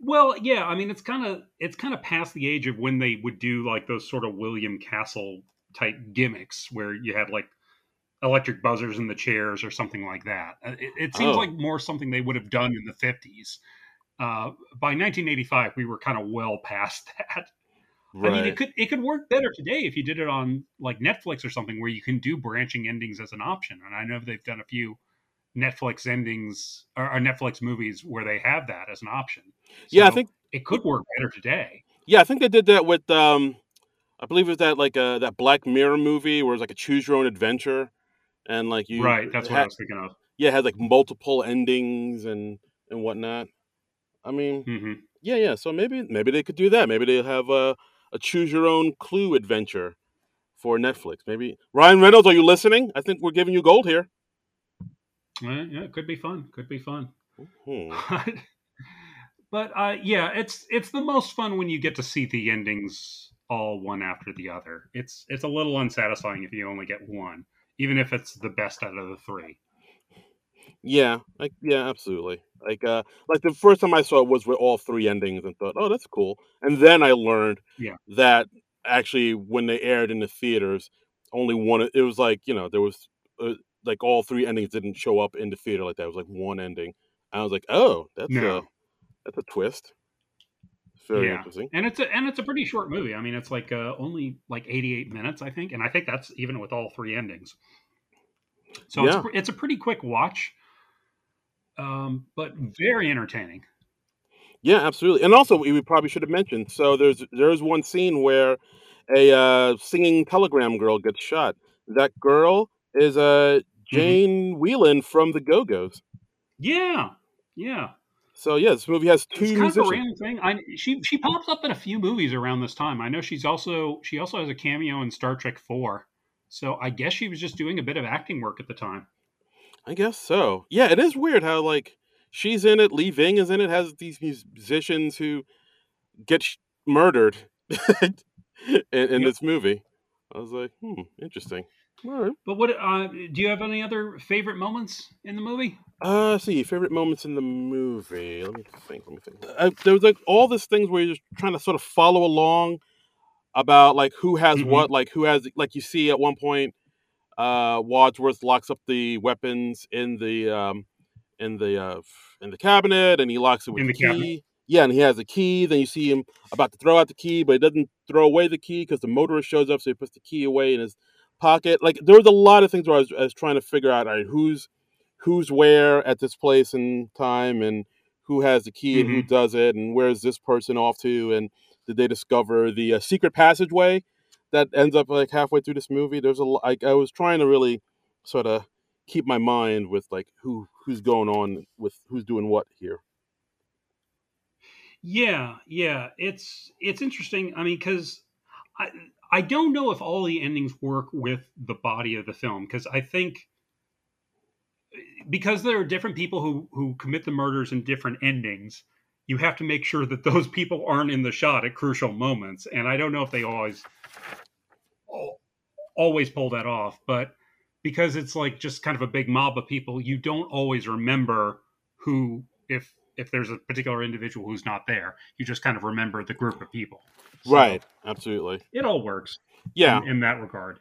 Well, yeah, I mean, it's kind of it's kind of past the age of when they would do like those sort of William Castle type gimmicks where you had like electric buzzers in the chairs or something like that. Uh, It, it seems Oh, like more something they would have done in the fifties. Uh, by 1985, we were kind of well past that. I mean, it could it could work better today if you did it on like Netflix or something where you can do branching endings as an option. And I know they've done a few Netflix endings or, or Netflix movies where they have that as an option. Yeah, I think it could work better today. yeah, I think they did that with um I believe it was that like uh that Black Mirror movie where it's like a choose your own adventure and like you Right, that's what I was thinking of. yeah, it had like multiple endings and and whatnot. I mean, hmm Yeah, yeah. So maybe maybe they could do that. Maybe they'll have a, a choose your own clue adventure for Netflix. Maybe Ryan Reynolds, are you listening? I think we're giving you gold here. yeah, it could be fun. Could be fun. Hmm. but uh, yeah, it's it's the most fun when you get to see the endings all one after the other. It's it's a little unsatisfying if you only get one, even if it's the best out of the three. Yeah, like yeah, absolutely. Like uh like the first time I saw it was with all three endings and thought, "Oh, that's cool." And then I learned Yeah. that actually when they aired in the theaters, only one it was like, you know, there was uh, like all three endings didn't show up in the theater like that. It was like one ending. I was like, "Oh, that's No. a that's a twist." It's very Yeah. interesting. And it's a and it's a pretty short movie. I mean, it's like uh, only like 88 minutes, I think, and I think that's even with all three endings. So Yeah. it's pr- it's a pretty quick watch, um, but very entertaining. Yeah, absolutely. And also, we probably should have mentioned. So there's there's one scene where a uh, singing telegram girl gets shot. That girl is uh, Mm-hmm. Jane Wiedlin from the Go Go's. Yeah, yeah. So yeah, this movie has It's two kind of a random thing. I she she pops up in a few movies around this time. I know she's also she also has a cameo in Star Trek Four. So I guess she was just doing a bit of acting work at the time. I guess so. Yeah, it is weird how like she's in it. Lee Ving is in it. Has these musicians who get sh- murdered in, in Yep. this movie. I was like, hmm, interesting. All right. But what uh, do you have any other favorite moments in the movie? Uh, see favorite moments in the movie. Let me think. Let me think. Uh, there was like all these things where you're just trying to sort of follow along about like who has Mhm. what, like who has like you see at one point, uh, Wadsworth locks up the weapons in the um in the uh in the cabinet, and he locks it with In the, the cabinet. key. Yeah, and he has a key. Then you see him about to throw out the key, but he doesn't throw away the key because the motorist shows up, so he puts the key away in his pocket. Like there was a lot of things where I was, I was trying to figure out all right, who's who's where at this place and time, and who has the key and who does it, and where's this person off to, and did they discover the uh, secret passageway that ends up like halfway through this movie? There's a like I was trying to really sort of keep my mind with like who who's going on with who's doing what here. Yeah, yeah. It's it's interesting. I mean, because I I don't know if all the endings work with the body of the film because I think because there are different people who who commit the murders in different endings. You have to make sure that those people aren't in the shot at crucial moments, and I don't know if they always al- always pull that off. But because it's like just kind of a big mob of people, you don't always remember who if if there's a particular individual who's not there. You just kind of remember the group of people. So Right, absolutely. It all works. Yeah, In, in that regard.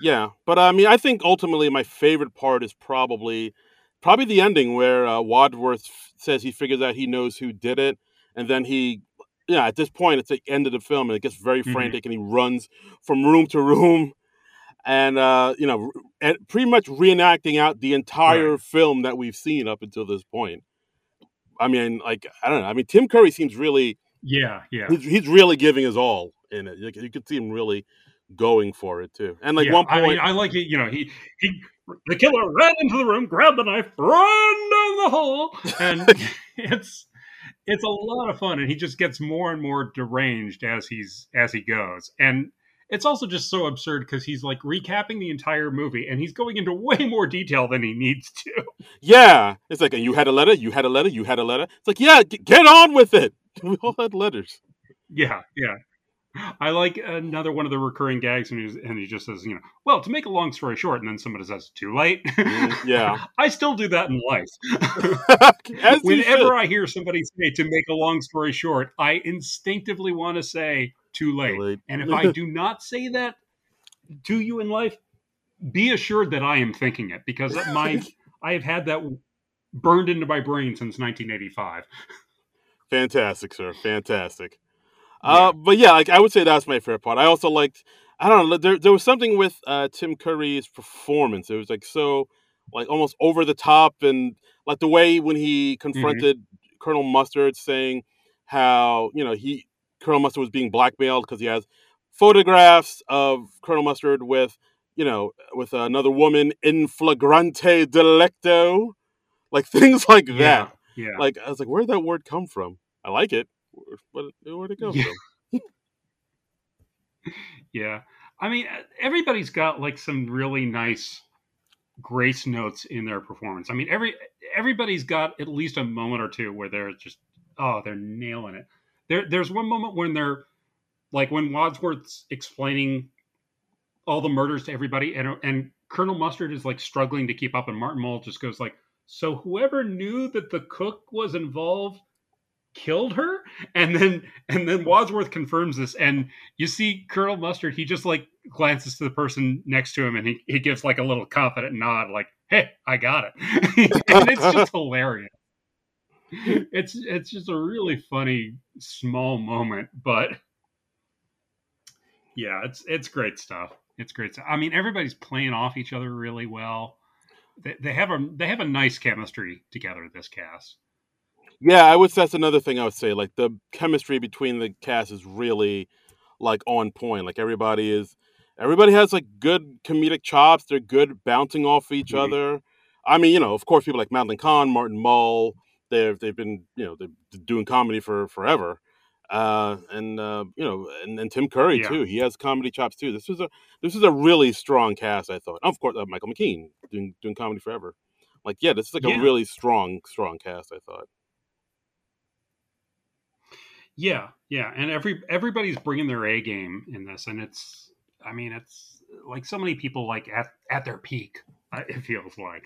yeah. But I mean, I think ultimately my favorite part is probably probably the ending where uh, Wadsworth says he figures out he knows who did it, and then he, yeah, at this point it's the end of the film and it gets very Mhm. frantic and he runs from room to room, and uh, you know, and pretty much reenacting out the entire Right. film that we've seen up until this point. I mean, like I don't know. I mean, Tim Curry seems really Yeah, yeah. he's, he's really giving his all in it. You, you could see him really going for it too. And like yeah, one I point, mean, I like it. You know, he he the killer ran into the room, grabbed the knife, ran down the hall, and it's it's a lot of fun. And he just gets more and more deranged as he's as he goes. And it's also just so absurd because he's like recapping the entire movie, and he's going into way more detail than he needs to. yeah, it's like you had a letter, you had a letter, you had a letter. It's like yeah, g- get on with it. We all had letters. Yeah, yeah. I like another one of the recurring gags, and, he's, and he just says, you know, well, to make a long story short, and then somebody says, too late. Mhm, yeah. I still do that in life. Whenever. I hear somebody say, to make a long story short, I instinctively want to say, too late. Late. And if I do not say that to you in life, be assured that I am thinking it because my I have had that burned into my brain since 1985. Fantastic, sir. Fantastic. Yeah. Uh, but yeah, like I would say that's my favorite part. I also liked. I don't know. There, there was something with uh, Tim Curry's performance. It was like so, like almost over the top, and like the way when he confronted Colonel Mustard, saying how you know he Colonel Mustard was being blackmailed because he has photographs of Colonel Mustard with you know with another woman in flagrante delicto, like things like that. Yeah. Yeah. Like I was like, where did that word come from? I like it, but where'd it come Yeah. from? Yeah. I mean, everybody's got like some really nice grace notes in their performance. I mean, every everybody's got at least a moment or two where they're just oh, they're nailing it. There there's one moment when they're like when Wadsworth's explaining all the murders to everybody, and and Colonel Mustard is like struggling to keep up, and Martin Mull just goes like, "So whoever knew that the cook was involved killed her?" And then and then Wadsworth confirms this, and you see Colonel Mustard, he just like glances to the person next to him, and he he gives like a little confident nod, like, "Hey, I got it," and it's just hilarious. It's it's just a really funny small moment, but yeah, it's it's great stuff. It's great stuff. I mean, everybody's playing off each other really well. They, they have a they have a nice chemistry together. This cast. Yeah, I would. Say that's another thing I would say. Like the chemistry between the cast is really like on point. Like everybody is, everybody has like good comedic chops. They're good bouncing off each mm-hmm. other. I mean, you know, of course, people like Madeline Kahn, Martin Mull, they've they've been you know they're doing comedy for forever uh, and uh, you know, and, and Tim Curry yeah. too. He has comedy chops too. This was a this is a really strong cast. I thought, of course, uh, Michael McKean doing doing comedy forever. Like, yeah, this is like yeah. a really strong strong cast. I thought. Yeah, yeah, and every everybody's bringing their A game in this, and it's, I mean, it's like so many people like at at their peak. It feels like.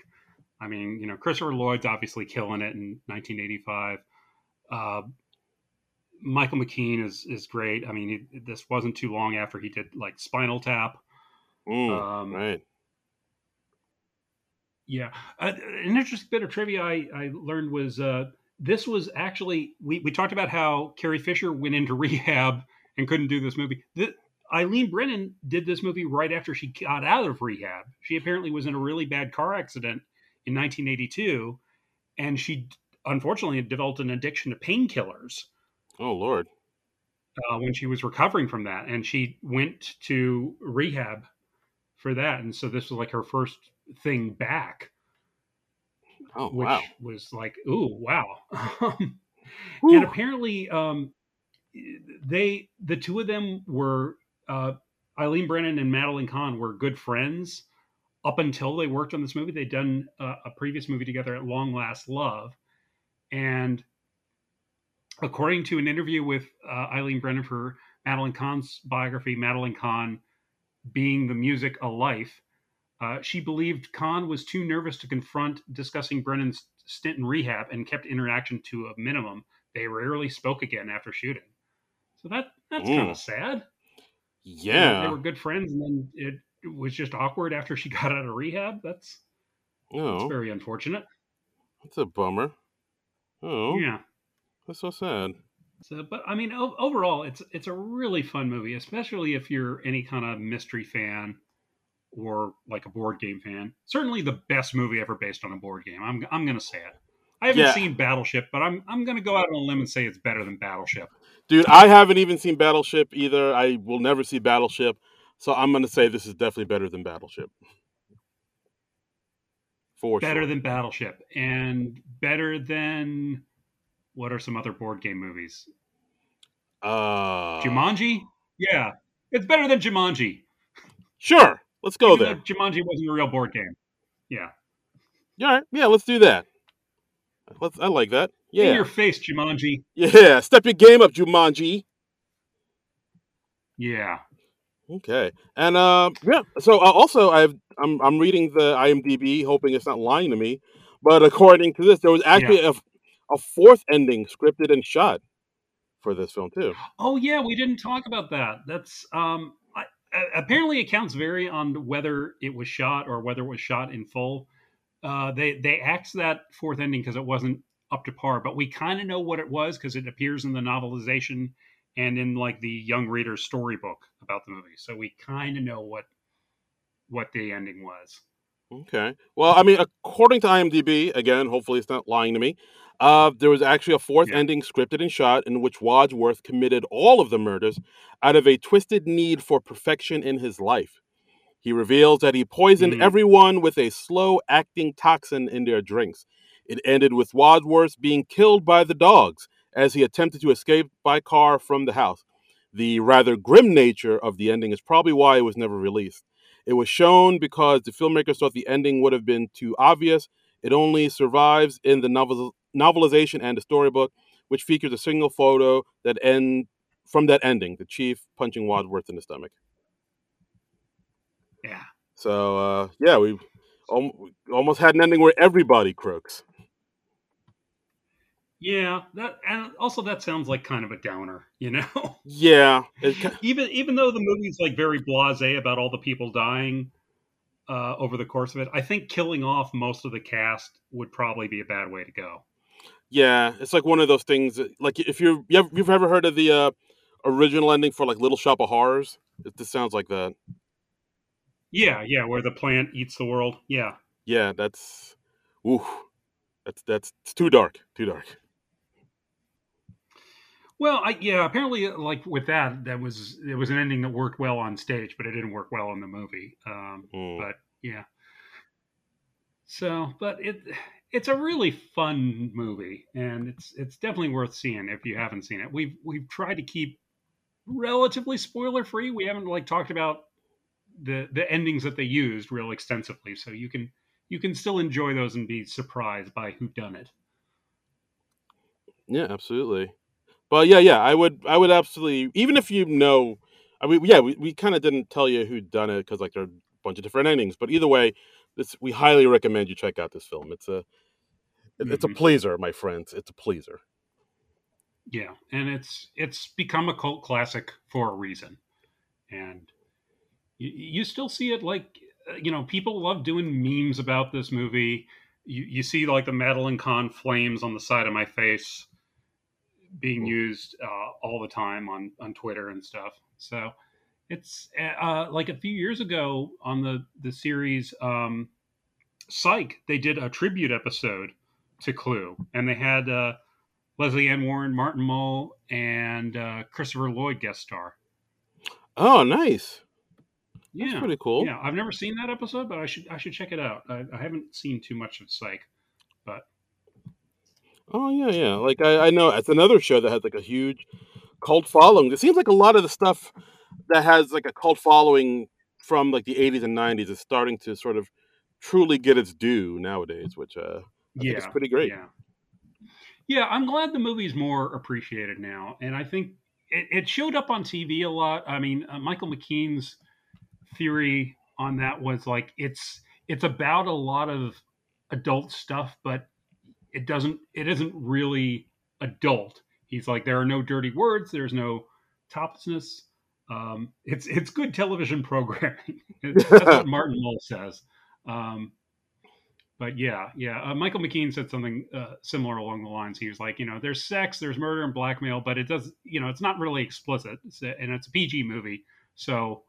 I mean, you know, Christopher Lloyd's obviously killing it in 1985. Uh, Michael McKean is is great. I mean, he, this wasn't too long after he did like Spinal Tap. Mm, um, right. Yeah, uh, an interesting bit of trivia I, I learned was uh, this was actually we, we talked about how Carrie Fisher went into rehab and couldn't do this movie. The, Eileen Brennan did this movie right after she got out of rehab. She apparently was in a really bad car accident in 1982, and she unfortunately developed an addiction to painkillers. Oh Lord. Uh, when she was recovering from that, and she went to rehab for that, and so this was like her first thing back. Oh which wow! Was like, ooh, wow. and apparently, um, they the two of them were uh, Eileen Brennan and Madeline Kahn were good friends up until they worked on this movie. They'd done uh, a previous movie together at Long Last Love, and according to an interview with uh, Eileen Brennan for Madeline Kahn's biography, Madeline Kahn being the music a life, uh, she believed Kahn was too nervous to confront discussing Brennan's stint in rehab and kept interaction to a minimum. They rarely spoke again after shooting. So that that's kind of sad. Yeah, they were good friends, and then it, it, was just awkward after she got out of rehab. That's oh, that's very unfortunate. That's a bummer. Oh, yeah. That's so sad. So, but I mean, o- overall, it's it's a really fun movie, especially if you're any kind of mystery fan or like a board game fan. Certainly, the best movie ever based on a board game. I'm I'm gonna say it. I haven't yeah. seen Battleship, but I'm I'm gonna go out on a limb and say it's better than Battleship. Dude, I haven't even seen Battleship either. I will never see Battleship, so I'm gonna say this is definitely better than Battleship. For better sure. than Battleship, and better than what are some other board game movies? Uh, Jumanji? Yeah, it's better than Jumanji. Sure, let's go Even there. Jumanji wasn't a real board game. Yeah. All right. Yeah, let's do that. Let's. I like that. Yeah. In your face, Jumanji. Yeah, step your game up, Jumanji. Yeah. Okay, and uh, yeah. So uh, also, I've I'm I'm reading the IMDb, hoping it's not lying to me, but according to this, there was actually yeah. a a fourth ending scripted and shot for this film too. Oh yeah, we didn't talk about that. That's um apparently accounts vary on whether it was shot or whether it was shot in full. Uh, they they axed that fourth ending because it wasn't up to par, but we kind of know what it was because it appears in the novelization and in like the young reader's storybook about the movie. So we kind of know what what the ending was. Okay. Well, I mean, according to IMDb, again, hopefully it's not lying to me. Uh, there was actually a fourth yeah. ending scripted and shot in which Wadsworth committed all of the murders out of a twisted need for perfection in his life. He reveals that he poisoned mm. everyone with a slow acting toxin in their drinks. It ended with Wadsworth being killed by the dogs as he attempted to escape by car from the house. The rather grim nature of the ending is probably why it was never released. It was shown because the filmmakers thought the ending would have been too obvious. It only survives in the novel- novelization and the storybook, which features a single photo that end from that ending, the chief punching Wadsworth in the stomach. Yeah. So uh, yeah, we almost had an ending where everybody croaks. Yeah, that and also that sounds like kind of a downer, you know. Yeah, even even though the movie's like very blasé about all the people dying uh, over the course of it, I think killing off most of the cast would probably be a bad way to go. Yeah, it's like one of those things. That, like if you're you've, you've ever heard of the uh, original ending for like Little Shop of Horrors, it just sounds like that. Yeah, yeah, where the plant eats the world. Yeah, yeah, that's, ooh, that's that's it's too dark, too dark. Well, I, yeah, apparently, like with that, that was it was an ending that worked well on stage, but it didn't work well in the movie. Um, mm. But yeah, so but it it's a really fun movie, and it's it's definitely worth seeing if you haven't seen it. We've we've tried to keep relatively spoiler free. We haven't like talked about the the endings that they used real extensively, so you can you can still enjoy those and be surprised by who done it. Yeah, absolutely. But yeah, yeah, I would, I would absolutely, even if you know, I mean, yeah, we, we kind of didn't tell you who done it because like there are a bunch of different endings. But either way, this we highly recommend you check out this film. It's a, mm-hmm. it's a mm-hmm. pleaser, my friends. It's a pleaser. Yeah, and it's it's become a cult classic for a reason, and you, you still see it like uh, you know people love doing memes about this movie. You you see like the Madeline Kahn flames on the side of my face being used uh, all the time on on Twitter and stuff. So it's uh, like a few years ago on the the series um, Psych, they did a tribute episode to Clue, and they had uh, Lesley Ann Warren, Martin Mull, and uh, Christopher Lloyd guest star. Oh, nice. Yeah, That's pretty cool. Yeah, I've never seen that episode, but I should I should check it out. I, I haven't seen too much of Psych, but Oh yeah, yeah. Like I, I know it's another show that has like a huge cult following. It seems like a lot of the stuff that has like a cult following from like the 80s and 90s is starting to sort of truly get its due nowadays, which uh, I yeah, think is pretty great. Yeah. Yeah, I'm glad the movie's more appreciated now, and I think it, it showed up on TV a lot. I mean, uh, Michael McKean's theory on that was like it's it's about a lot of adult stuff, but it doesn't it isn't really adult. He's like there are no dirty words, there's no toplessness. Um, it's it's good television programming. That's what Martin Mull says. Um, but yeah, yeah. Uh, Michael McKean said something uh, similar along the lines. He was like, you know, there's sex, there's murder and blackmail, but it does, you know, it's not really explicit, it's a, and it's a PG movie, so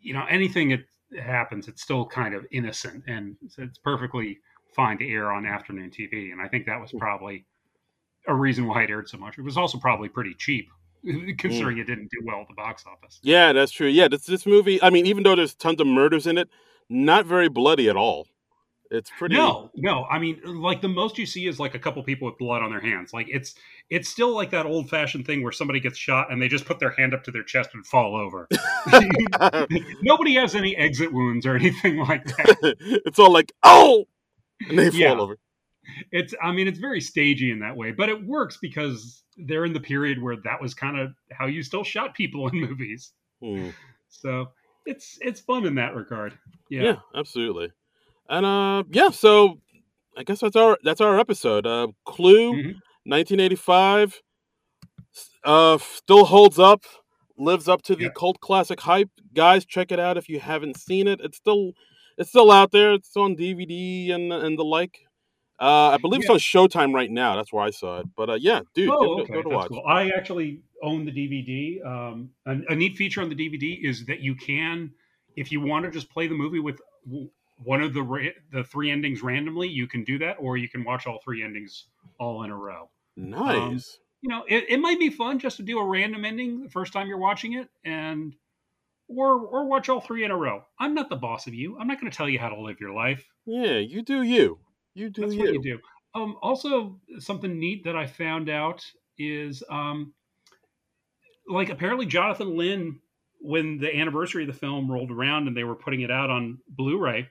you know, anything that happens, it's still kind of innocent, and it's perfectly fine to air on afternoon TV. And I think that was hmm. probably a reason why it aired so much. It was also probably pretty cheap considering mm. it didn't do well at the box office. Yeah, that's true. Yeah, this this movie, I mean, even though there's tons of murders in it, not very bloody at all. It's pretty No, no. I mean, like the most you see is like a couple people with blood on their hands. Like it's it's still like that old fashioned thing where somebody gets shot and they just put their hand up to their chest and fall over. Nobody has any exit wounds or anything like that. it's all like, oh, and they yeah. fall over. It's I mean it's very stagey in that way, but it works because they're in the period where that was kind of how you still shot people in movies. Hmm. So it's it's fun in that regard. Yeah. Yeah, absolutely. And uh yeah, so I guess that's our that's our episode. Uh Clue mm-hmm. 1985 uh still holds up, lives up to the yeah. cult classic hype. Guys, check it out if you haven't seen it. It's still it's still out there. It's on DVD and and the like. Uh, I believe yeah. it's on Showtime right now. That's where I saw it. But uh, yeah, dude, oh, okay. go, to watch. Cool. I actually own the DVD. Um, a, a, neat feature on the DVD is that you can, if you want to just play the movie with one of the ra- the three endings randomly, you can do that, or you can watch all three endings all in a row. Um, nice. Um, you know, it, it might be fun just to do a random ending the first time you're watching it, and or or watch all three in a row. I'm not the boss of you. I'm not going to tell you how to live your life. Yeah, you do you. You do That's you. what you do. Um, also, something neat that I found out is um, like apparently Jonathan Lynn, when the anniversary of the film rolled around and they were putting it out on Blu-ray,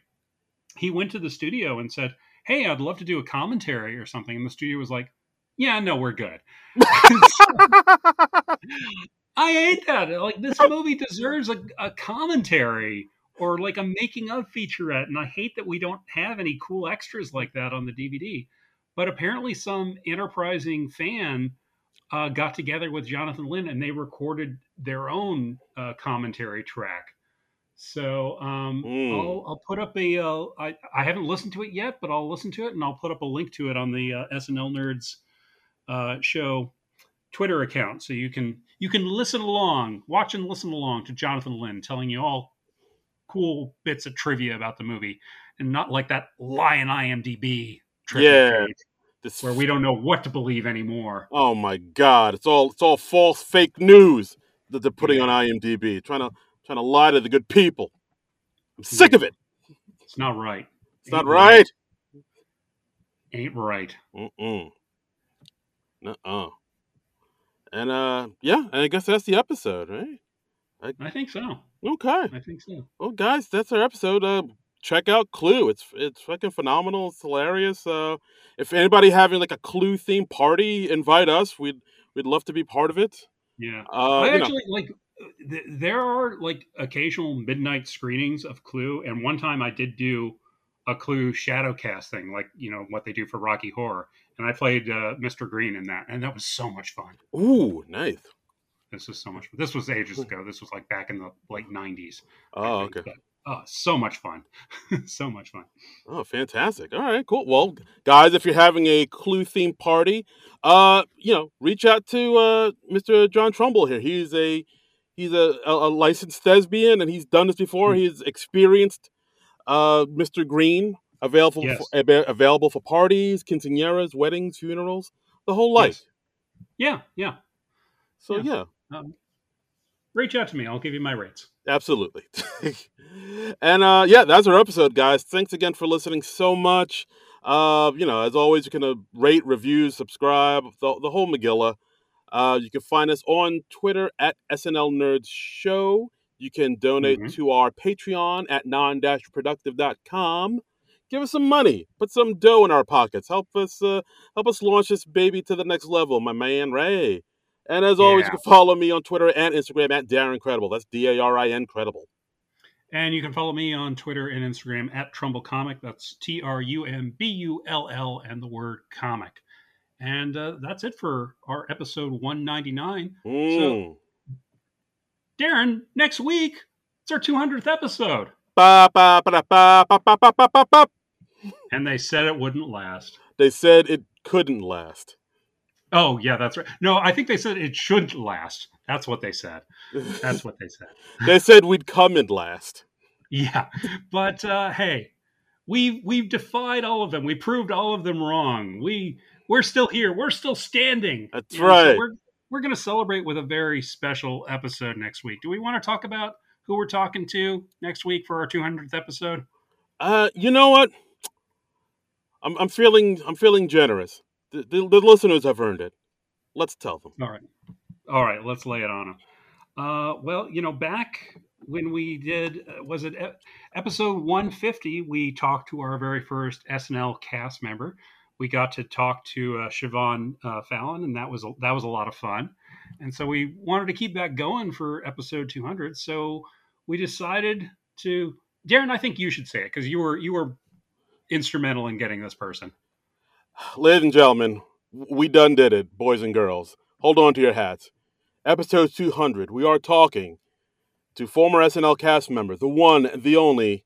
he went to the studio and said, "Hey, I'd love to do a commentary or something." And the studio was like, Yeah, no, we're good. I hate that. Like this movie deserves a, a commentary or like a making of featurette, and I hate that we don't have any cool extras like that on the DVD. But apparently, some enterprising fan uh, got together with Jonathan Lynn and they recorded their own uh, commentary track. So um, Mm. I'll, I'll put up a. Uh, I, I haven't listened to it yet, but I'll listen to it and I'll put up a link to it on the uh, SNL Nerds uh, show Twitter account, so you can you can listen along, watch and listen along to Jonathan Lynn telling you all cool bits of trivia about the movie, and not like that lion IMDb trivia Yeah. This where we don't know what to believe anymore. Oh my god, it's all it's all false fake news that they're putting Yeah. on IMDb, trying to trying to lie to the good people. I'm hmm. sick of it. It's not right. It's not Ain't right. Ain't right. Mm-mm. Nuh-uh. And uh yeah, and I guess that's the episode, right? I I think so. Okay. I think so. Well guys, that's our episode. Uh check out Clue. It's it's fucking phenomenal. It's hilarious. Uh if anybody having like a Clue themed party, invite us. We'd we'd love to be part of it. Yeah. Uh I you know, actually like. Th- there are like occasional midnight screenings of Clue, and one time I did do a Clue shadow casting, like you know what they do for Rocky Horror, and I played uh, Mr. Green in that, and that was so much fun. Ooh, nice. This is so much. This was ages ago. This was like back in the late '90s. Oh, okay. but, oh, so much fun, so much fun. Oh, fantastic. All right, cool. Well, guys, if you're having a clue themed party, uh, you know, reach out to uh Mr. John Trumbull here. He's a he's a, a, a licensed thespian and he's done this before. Mm. He's experienced uh Mr. Green, available Yes. for, ab- available for parties, quinceañeras, weddings, funerals, the whole life. Yes. Yeah, yeah. So Yeah. yeah, Um, reach out to me. I'll give you my rates. Absolutely. and uh yeah, that's our episode, guys. Thanks again for listening so much. Uh, you know, as always, you can uh, rate, review, subscribe, the, the whole Megillah. Uh, you can find us on Twitter at SNL Nerds Show. You can donate Mhm. to our Patreon at non-productive.com. Give us some money, put some dough in our pockets. Help us, uh, help us launch this baby to the next level, my man Ray. And as always, you can follow me on Twitter and Instagram at Darin Credible. That's D A R I N Credible. And you can follow me on Twitter and Instagram at Trumbull Comic. That's T R U M B U L L and the word comic. And uh, that's it for our episode 199. Mm. Darren, next week, it's our 200th episode. Ba, ba, ba, And they said it wouldn't last. They said it couldn't last. Oh, yeah, that's right. No, I think they said it shouldn't last. That's what they said. That's what they said. they said we'd come and last. Yeah. But uh, hey, we we've defied all of them. We proved all of them wrong. We we're still here. We're still standing. That's You know, so right. we're we're going to celebrate with a very special episode next week. Do we want to talk about who we're talking to next week for our 200th episode? Uh, you know what? I'm, I'm feeling I'm feeling generous. The, the, the listeners have earned it. Let's tell them. All right. All right, let's lay it on them. Uh, well, you know, back when we did, uh, was it episode 150, we talked to our very first SNL cast member. We got to talk to uh, Siobhan uh, Fallon, and that was a, that was a lot of fun. And so we wanted to keep that going for episode 200. So we decided to, Darin, I think you should say it because you were you were instrumental in getting this person. Ladies and gentlemen, we done did it, boys and girls. Hold on to your hats. Episode 200. We are talking to former SNL cast member, the one, the only,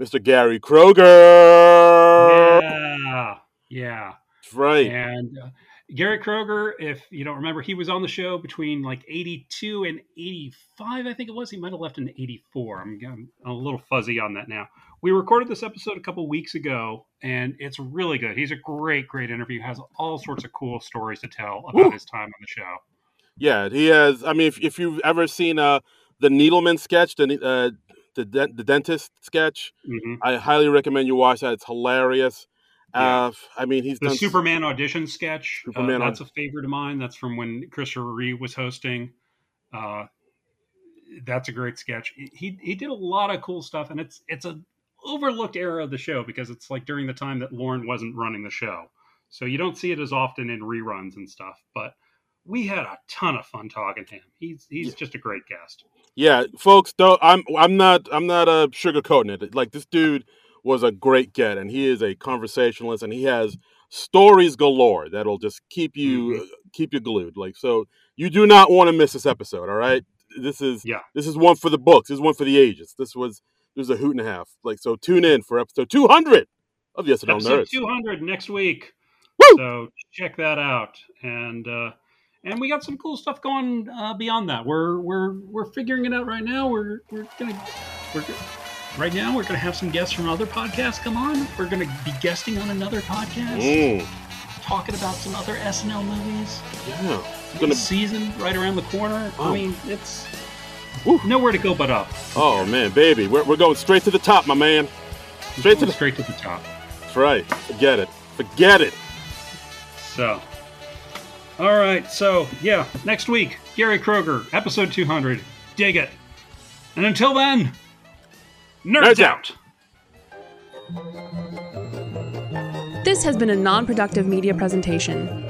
Mr. Gary Kroeger. Yeah, yeah. That's right. And uh, Gary Kroeger, if you don't remember, he was on the show between like 82 and 85, I think it was. He might have left in 84. I'm, I'm a little fuzzy on that now. We recorded this episode a couple weeks ago, and it's really good. He's a great, great interview. Has all sorts of cool stories to tell about Woo. his time on the show. Yeah, he has. I mean, if, if you've ever seen uh, the Needleman sketch, the uh, the, de- the dentist sketch, hmm I highly recommend you watch that. It's hilarious. Yeah. Uh, I mean, he's The done s- Superman audition sketch. uh, Superman that's a favorite of mine. That's from when Christopher Reeve was hosting. Uh, that's a great sketch. He he did a lot of cool stuff, and it's it's a overlooked era of the show because it's like during the time that Lorne wasn't running the show. so you don't see it as often in reruns and stuff. But we had a ton of fun talking to him. He's he's Yeah. just a great guest. Yeah, folks, though I'm I'm not I'm not uh, sugarcoating it. Like this dude was a great get, and he is a conversationalist, and he has stories galore that'll just keep you keep you glued. Like so, you do not want to miss this episode. All right, this is Yeah. this is one for the books. This is one for the ages. This was this was a hoot and a half. Like so, tune in for episode 200 of Yes No Episode Nerds. 200 next week. Woo! So check that out. And uh, and we got some cool stuff going uh, beyond that. We're we're we're figuring it out right now. We're we're gonna we're right now we're gonna have some guests from other podcasts come on. We're gonna be guesting on another podcast, Mm, talking about some other SNL movies. yeah, It's Gonna- season right around the corner. Oh. I mean, it's Woo. nowhere to go but up. Oh man, baby, we're we're going straight to the top, my man. Straight to the. straight to the top. That's right. Forget it. Forget it. So, all right. So, yeah, next week, Gary Kroeger, episode 200. Dig it. And until then, nerds, Nerds out. This has been a non productive media presentation.